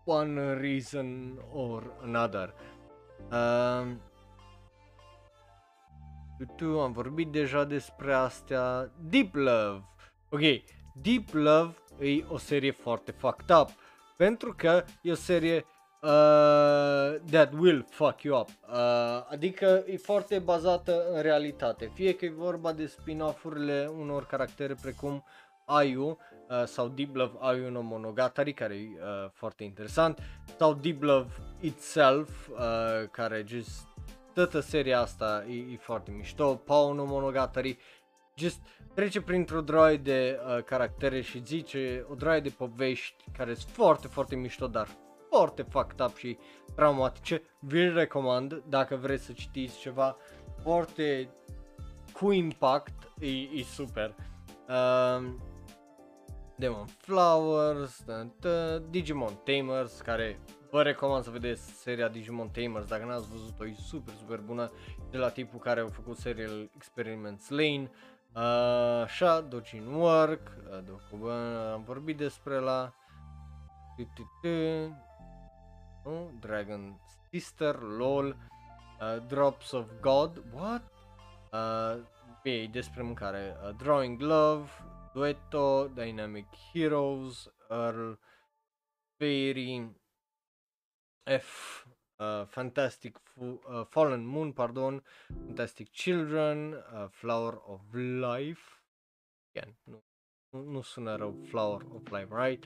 one reason or another. Uh, tu am vorbit deja despre astea. Deep Love. Ok, Deep Love e o serie foarte fucked up. Pentru că e o serie uh, that will fuck you up. Uh, adică e foarte bazată în realitate. Fie că e vorba de spin-off-urile unor caractere precum Ayu uh, sau Deep Love Ayu no Monogatari care e uh, foarte interesant sau Deep Love Itself uh, care just toată seria asta e, e foarte mișto Pau no Monogatari just trece printr-o droaie de uh, caractere și zice o droaie de povești care sunt foarte, foarte mișto, dar foarte fucked up și traumatice. Vi-l recomand dacă vreți să citiți ceva foarte cu impact, e, e super. Uh, Demon Flowers, Digimon Tamers, care vă recomand să vedeți seria Digimon Tamers, dacă n-ați văzut-o, e super, super bună, de la tipul care a făcut serial Experiments Lane, Uh, așa, Dojin Work, uh, am vorbit despre la nu? Dragon Sister, LOL, uh, Drops of God, what? Uh, e despre mâncare. Uh, Drawing Love, Duetto, Dynamic Heroes, Earl, Fairy, F, uh, Fantastic Fu- uh, Fallen Moon, pardon, Fantastic Children, uh, Flower of Life. Again, nu, nu, nu sună rău, Flower of Life, right?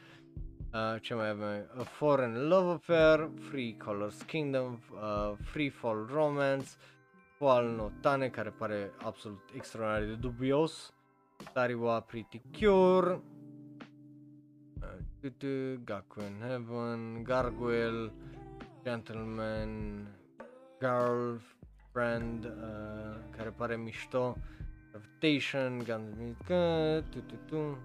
Uh, ce mai avem? A Foreign Love Affair, Free Colors Kingdom, uh, Free Fall Romance, Fall Notane, care pare absolut extraordinar de dubios, Tariwa Pretty Cure, uh, tutu, Gaku in Heaven, Gargoyle, Gentleman, Girlfriend, uh, care pare mișto, Gravitation, Guns tu tu tu.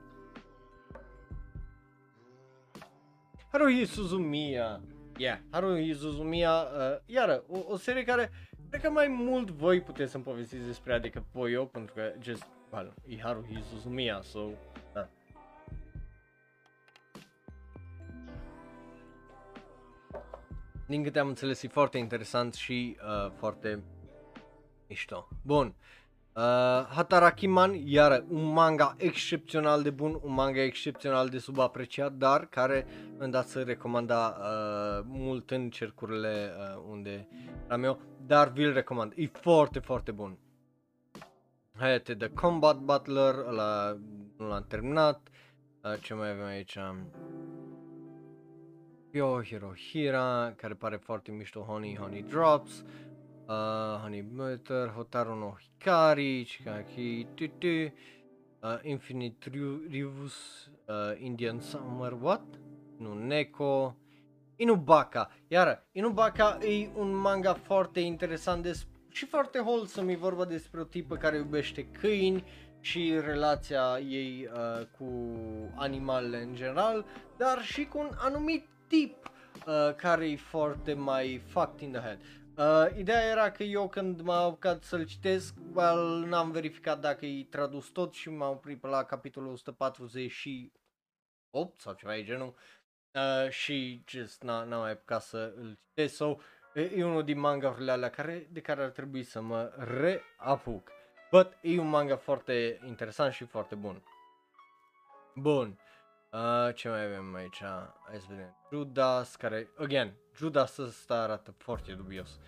Haruhi Suzumiya. Yeah, Haruhi Suzumiya, uh, iară, o, o serie care cred că mai mult voi puteți să-mi povestiți despre ea decât voi eu, pentru că just, well, e Haruhi Suzumiya, so, da. Din câte am înțeles, e foarte interesant și uh, foarte mișto. Bun. Uh, Hatarakiman, iară, un manga excepțional de bun, un manga excepțional de subapreciat, dar care mi-am dat să recomanda uh, mult în cercurile uh, unde am eu, dar vi-l recomand, e foarte, foarte bun. Hayate The Combat Butler, ăla nu l-am terminat, uh, ce mai avem aici? Yo Hirohira, care pare foarte mișto, Honey Honey Drops, uh, Honey Butter, Hotaru no Hikari, Chikaki, Tutu, uh, Infinite Ru- Rivus, uh, Indian Summer, what? Nu, Neko, Inubaka. Iar Inubaka e un manga foarte interesant des- și foarte wholesome, e vorba despre o tipă care iubește câini și relația ei uh, cu animalele în general, dar și cu un anumit tip uh, care e foarte mai fucked in the head. Uh, ideea era că eu când m-am apucat să-l citesc, well, n-am verificat dacă e tradus tot și m-am oprit pe la capitolul 148 sau ceva de genul uh, și just n- n-am mai apucat să îl citesc. So, e, e unul din mangaurile alea care, de care ar trebui să mă reapuc. But e un manga foarte interesant și foarte bun. Bun. Uh, ce mai avem aici? Hai să vedem. Judas, care, again, Judas ăsta arată foarte dubios.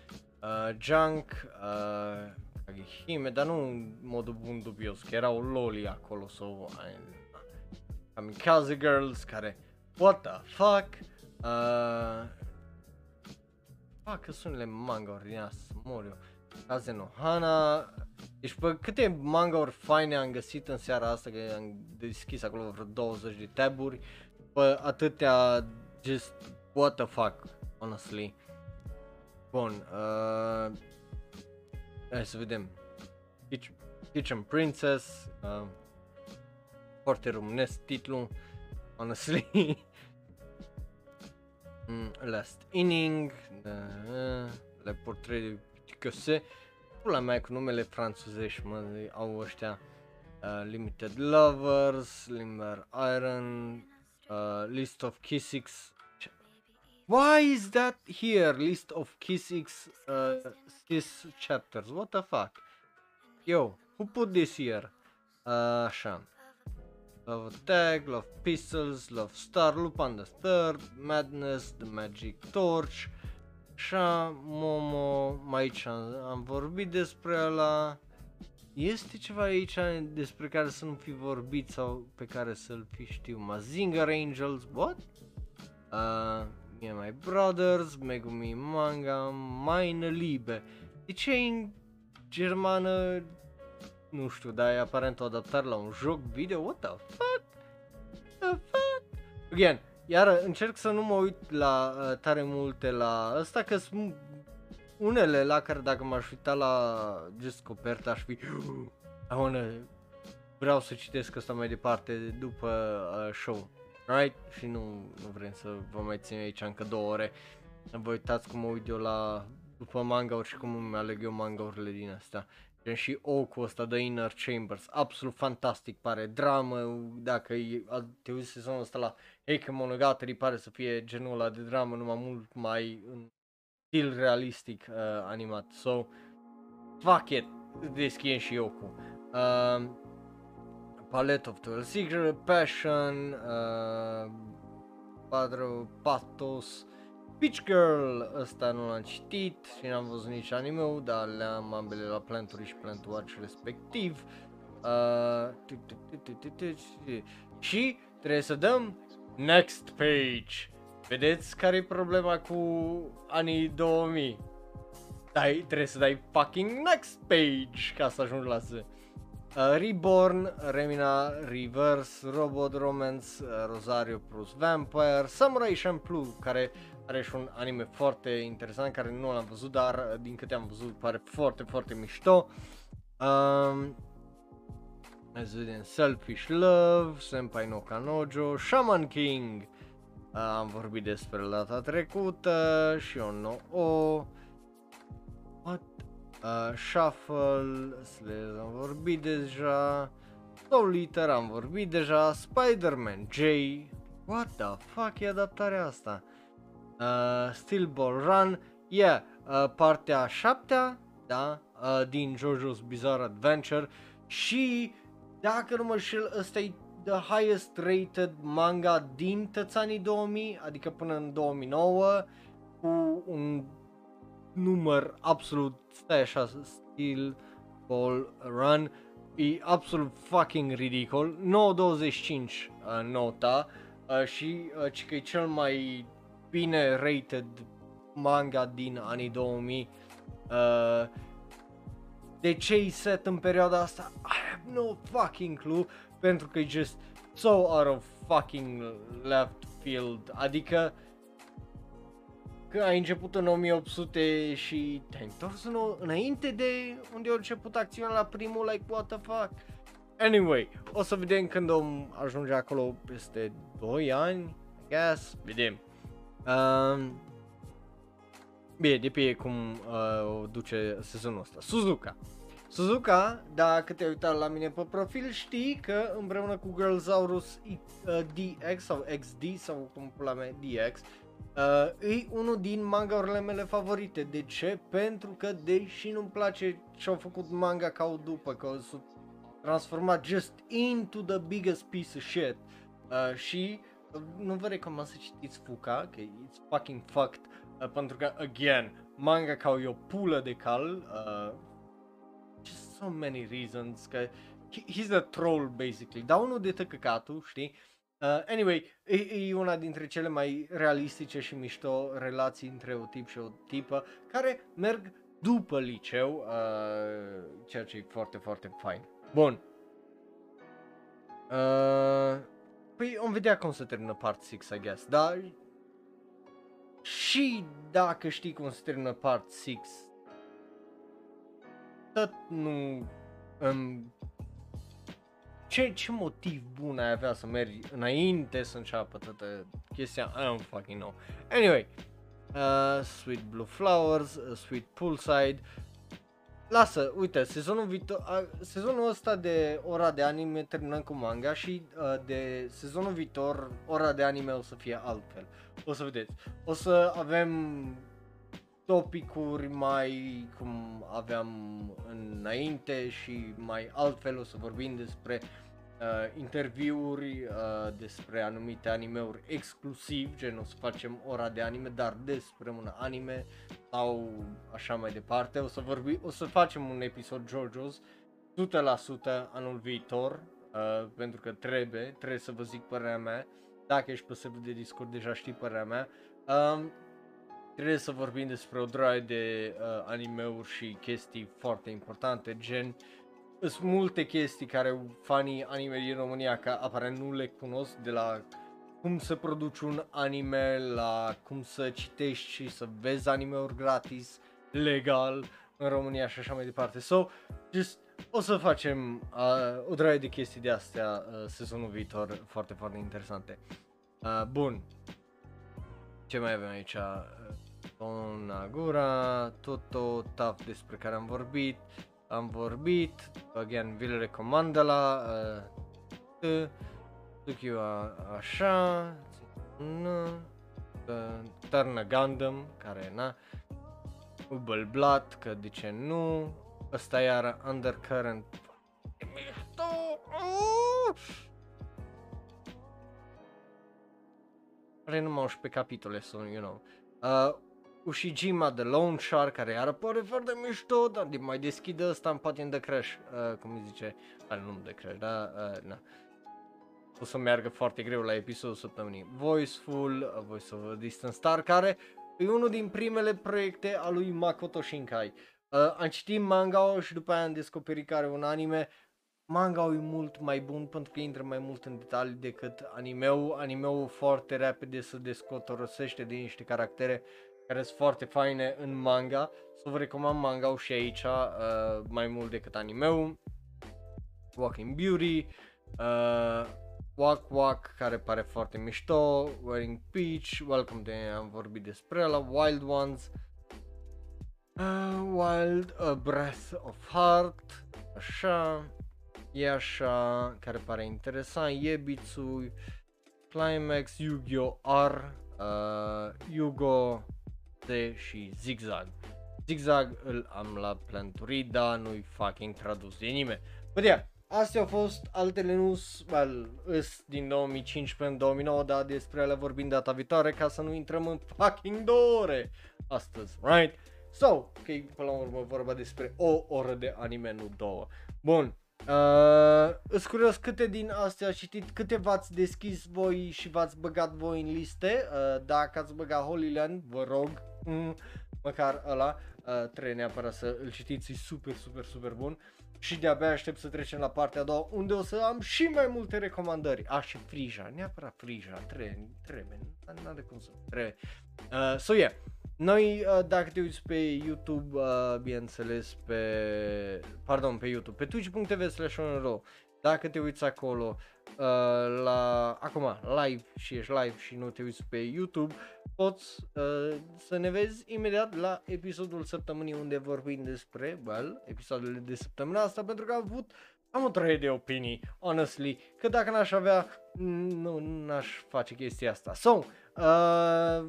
Uh, Junk, uh, Kagehime, dar nu în modul bun dubios, că erau loli acolo, so, uh, Kamikaze Girls, care, what the fuck? Uh, fac că sunele manga-uri din asta, să mor eu. Kaze no Hana, deci pe câte manga-uri faine am găsit în seara asta, că am deschis acolo vreo 20 de taburi, pe atâtea, just, what the fuck, honestly. Bun, uh, hai să vedem. Kitchen, Kitchen Princess, uh, foarte românesc titlul, honestly. mm, last Inning, uh, Le Portrait de Picasso, pula mea cu numele franțuzești, mă, au ăștia. Uh, Limited Lovers, Limber Iron, uh, List of Kissix. Why is that here? List of Kissix uh, six chapters. What the fuck? Yo, who put this here? Uh, așa. Love Tag, Love Pistols, Love Star, Lupin the Third, Madness, The Magic Torch, Așa, Momo, mai aici am, am vorbit despre ăla. Este ceva aici despre care să nu fi vorbit sau pe care să-l fi știu? Mazinger Angels, what? Uh, Me and My Brothers, Megumi Manga, Meine Liebe. De ce e în germană? Nu știu, dar e aparent o adaptare la un joc video? What the fuck? The fuck? Again, iar încerc să nu mă uit la uh, tare multe la ăsta că sunt unele la care dacă m-aș uita la just coperta aș fi I wanna, vreau să citesc asta mai departe după uh, show. Right? Și nu, nu vrem să vă mai țin aici încă două ore. Vă uitați cum mă uit eu la după manga și cum îmi aleg eu manga-urile din astea. Gen și Oku ăsta de Inner Chambers, absolut fantastic pare, dramă, dacă e, te uiți sezonul ăsta la Heike Monogatari pare să fie genul ăla de dramă, numai mult mai în stil realistic uh, animat, so fuck it, deschidem și eu cu. Uh, Palette of 12 Secret, Passion, uh, Padre Pathos, Beach Girl, ăsta nu l-am citit și n-am văzut nici anime dar le-am ambele la Planturi și Plant Watch respectiv. Uh, și trebuie să dăm next page. Vedeți care e problema cu anii 2000? Dai, trebuie să dai fucking next page ca să ajungi la zi. Uh, Reborn, Remina Reverse, Robot Romance, uh, Rosario plus Vampire, Samurai Champloo, care are și un anime foarte interesant care nu l-am văzut, dar uh, din câte am văzut pare foarte, foarte mișto. Um, Hai să vedem, Selfish Love, Senpai no Kanojo, Shaman King, uh, am vorbit despre data trecută și o nouă. What? Uh, Shuffle, Slay, am vorbit deja. Soul Eater, am vorbit deja. Spider-Man J. What the fuck e adaptarea asta? Uh, Steel Ball Run. Yeah, uh, partea 7 da, uh, din JoJo's Bizarre Adventure și dacă nu mă șel, ăsta e the highest rated manga din tățanii 2000, adică până în 2009, cu un număr absolut, stai așa, Steel Ball Run, e absolut fucking ridicol, 9.25 uh, nota uh, și uh, că e cel mai bine rated manga din anii 2000. Uh, de ce i set în perioada asta? I have no fucking clue, pentru că e just so out of fucking left field, adică că ai început în 1800 și te-ai întors în, înainte de unde a început acțiunea la primul, like what the fuck. Anyway, o să vedem când om ajunge acolo peste 2 ani, I guess, vedem. Um, bine, depinde cum uh, o duce sezonul ăsta. Suzuka. Suzuka, dacă te-ai uitat la mine pe profil, știi că împreună cu Girlsaurus uh, DX sau XD sau cum pula mea DX, uh, e unul din mangaurile mele favorite. De ce? Pentru că deși nu-mi place ce-au făcut manga ca o după, că s-a transformat just into the biggest piece of shit uh, și uh, nu vă recomand să citiți Fuka, că it's fucking fucked, uh, pentru că, again, manga ca o pulă de cal, uh, just so many reasons, că he's a troll basically, dar unul de tăcăcatul, știi? Uh, anyway, e, e una dintre cele mai realistice și mișto relații între o tip și o tipă care merg după liceu, uh, ceea ce e foarte, foarte fain. Bun. Uh, păi om vedea cum se termină part 6, I guess, dar și dacă știi cum se termină part 6, tot nu um, ce, ce motiv bun ai avea să mergi înainte să înceapă toată chestia, I don't fucking know. Anyway, uh, Sweet Blue Flowers, uh, Sweet Poolside, Lasă, uite, sezonul viitor, uh, sezonul ăsta de ora de anime terminăm cu manga și uh, de sezonul viitor ora de anime o să fie altfel. O să vedeți. O să avem topicuri mai cum aveam înainte și mai altfel o să vorbim despre uh, interviuri uh, despre anumite animeuri exclusiv, gen o să facem ora de anime, dar despre un anime sau așa mai departe. O să, vorbi, o să facem un episod JoJo's 100% anul viitor, uh, pentru că trebuie, trebuie să vă zic părerea mea. Dacă ești pe server de Discord deja știi părerea mea. Uh, trebuie să vorbim despre o droaie de uh, animeuri și chestii foarte importante, gen sunt multe chestii care fanii anime din România ca aparent nu le cunosc de la cum să produci un anime, la cum să citești și să vezi animeuri gratis, legal în România și așa mai departe. So, just o să facem uh, o draie de chestii de astea uh, sezonul viitor foarte, foarte interesante. Uh, bun. Ce mai avem aici? Dona Gura, Toto, Taf despre care am vorbit, am vorbit, again, vi le recomandă la uh, duc eu a, așa, nu, Turn Gundam, care na, Ubel Blood, că de ce nu, ăsta iară Undercurrent. Mișto! Uh! Are numai 11 capitole, so, you know. Uh, Ushijima The Lone Shark, care iară pare foarte mișto, dar de mai deschide ăsta în Patin de Crash, uh, cum îi zice, are nume de Crash, da, uh, na. O să meargă foarte greu la episodul săptămânii. Voiceful, uh, Voice of a Distant Star, care e unul din primele proiecte a lui Makoto Shinkai. Uh, am citit manga și după aia am descoperit că are un anime. Manga e mult mai bun pentru că intră mai mult în detalii decât animeul. Animeul foarte repede se descotorosește din niște caractere care sunt foarte faine în manga. Să vă recomand manga și aici uh, mai mult decât animeul. Walking Beauty, uh, Walk Walk, care pare foarte mișto, Wearing Peach, Welcome de am vorbit despre la Wild Ones, uh, Wild uh, Breath of Heart, așa, e așa, care pare interesant, Yebitsu, Climax, Yu-Gi-Oh! R, uh, Yugo D și Zigzag. Zigzag îl am la planturi, dar nu-i fucking tradus de nimeni. But yeah, Astea au fost altele news, well, îs din 2015 în 2009, dar despre ele vorbim data viitoare ca să nu intrăm în fucking două ore astăzi, right? So, ok, până la urmă vorba despre o oră de anime, nu două. Bun, Uh, îți curios câte din astea ați citit, câte v-ați deschis voi și v-ați băgat voi în liste, uh, dacă ați băgat Holy Land, vă rog, mm, măcar ăla, uh, trebuie neapărat să îl citiți, e super, super, super bun și de-abia aștept să trecem la partea a doua, unde o să am și mai multe recomandări. Aș, și Frija, neapărat Frija, trebuie, trebuie, nu are cum să trebuie. Uh, so, yeah. Noi, uh, dacă te uiți pe YouTube, uh, bineînțeles, pe, pardon, pe YouTube, pe twitch.tv slash dacă te uiți acolo, uh, la, acum, live și ești live și nu te uiți pe YouTube, poți uh, să ne vezi imediat la episodul săptămânii unde vorbim despre, well, episoadele de săptămâna asta, pentru că am avut am o trăie de opinii, honestly, că dacă n-aș avea, nu, n-aș face chestia asta. So, uh,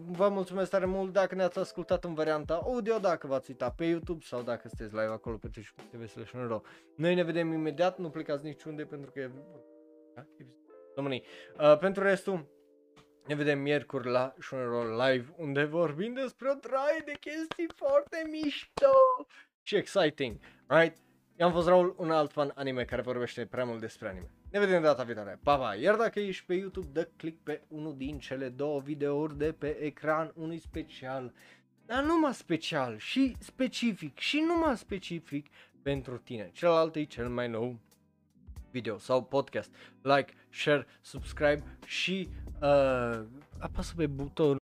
vă mulțumesc tare mult dacă ne-ați ascultat în varianta audio, dacă v-ați uitat pe YouTube sau dacă sunteți live acolo pe twitch.tv slash Noi ne vedem imediat, nu plecați niciunde pentru că e... Da? Uh, pentru restul, ne vedem miercuri la Shunero Live unde vorbim despre o traie de chestii foarte mișto și exciting, right? Eu am fost Raul, un alt fan anime care vorbește prea mult despre anime. Ne vedem data viitoare. Pa, pa! Iar dacă ești pe YouTube, dă click pe unul din cele două videouri de pe ecran, unui special. Dar numai special și specific și numai specific pentru tine. Celălalt e cel mai nou video sau podcast. Like, share, subscribe și uh, apasă pe butonul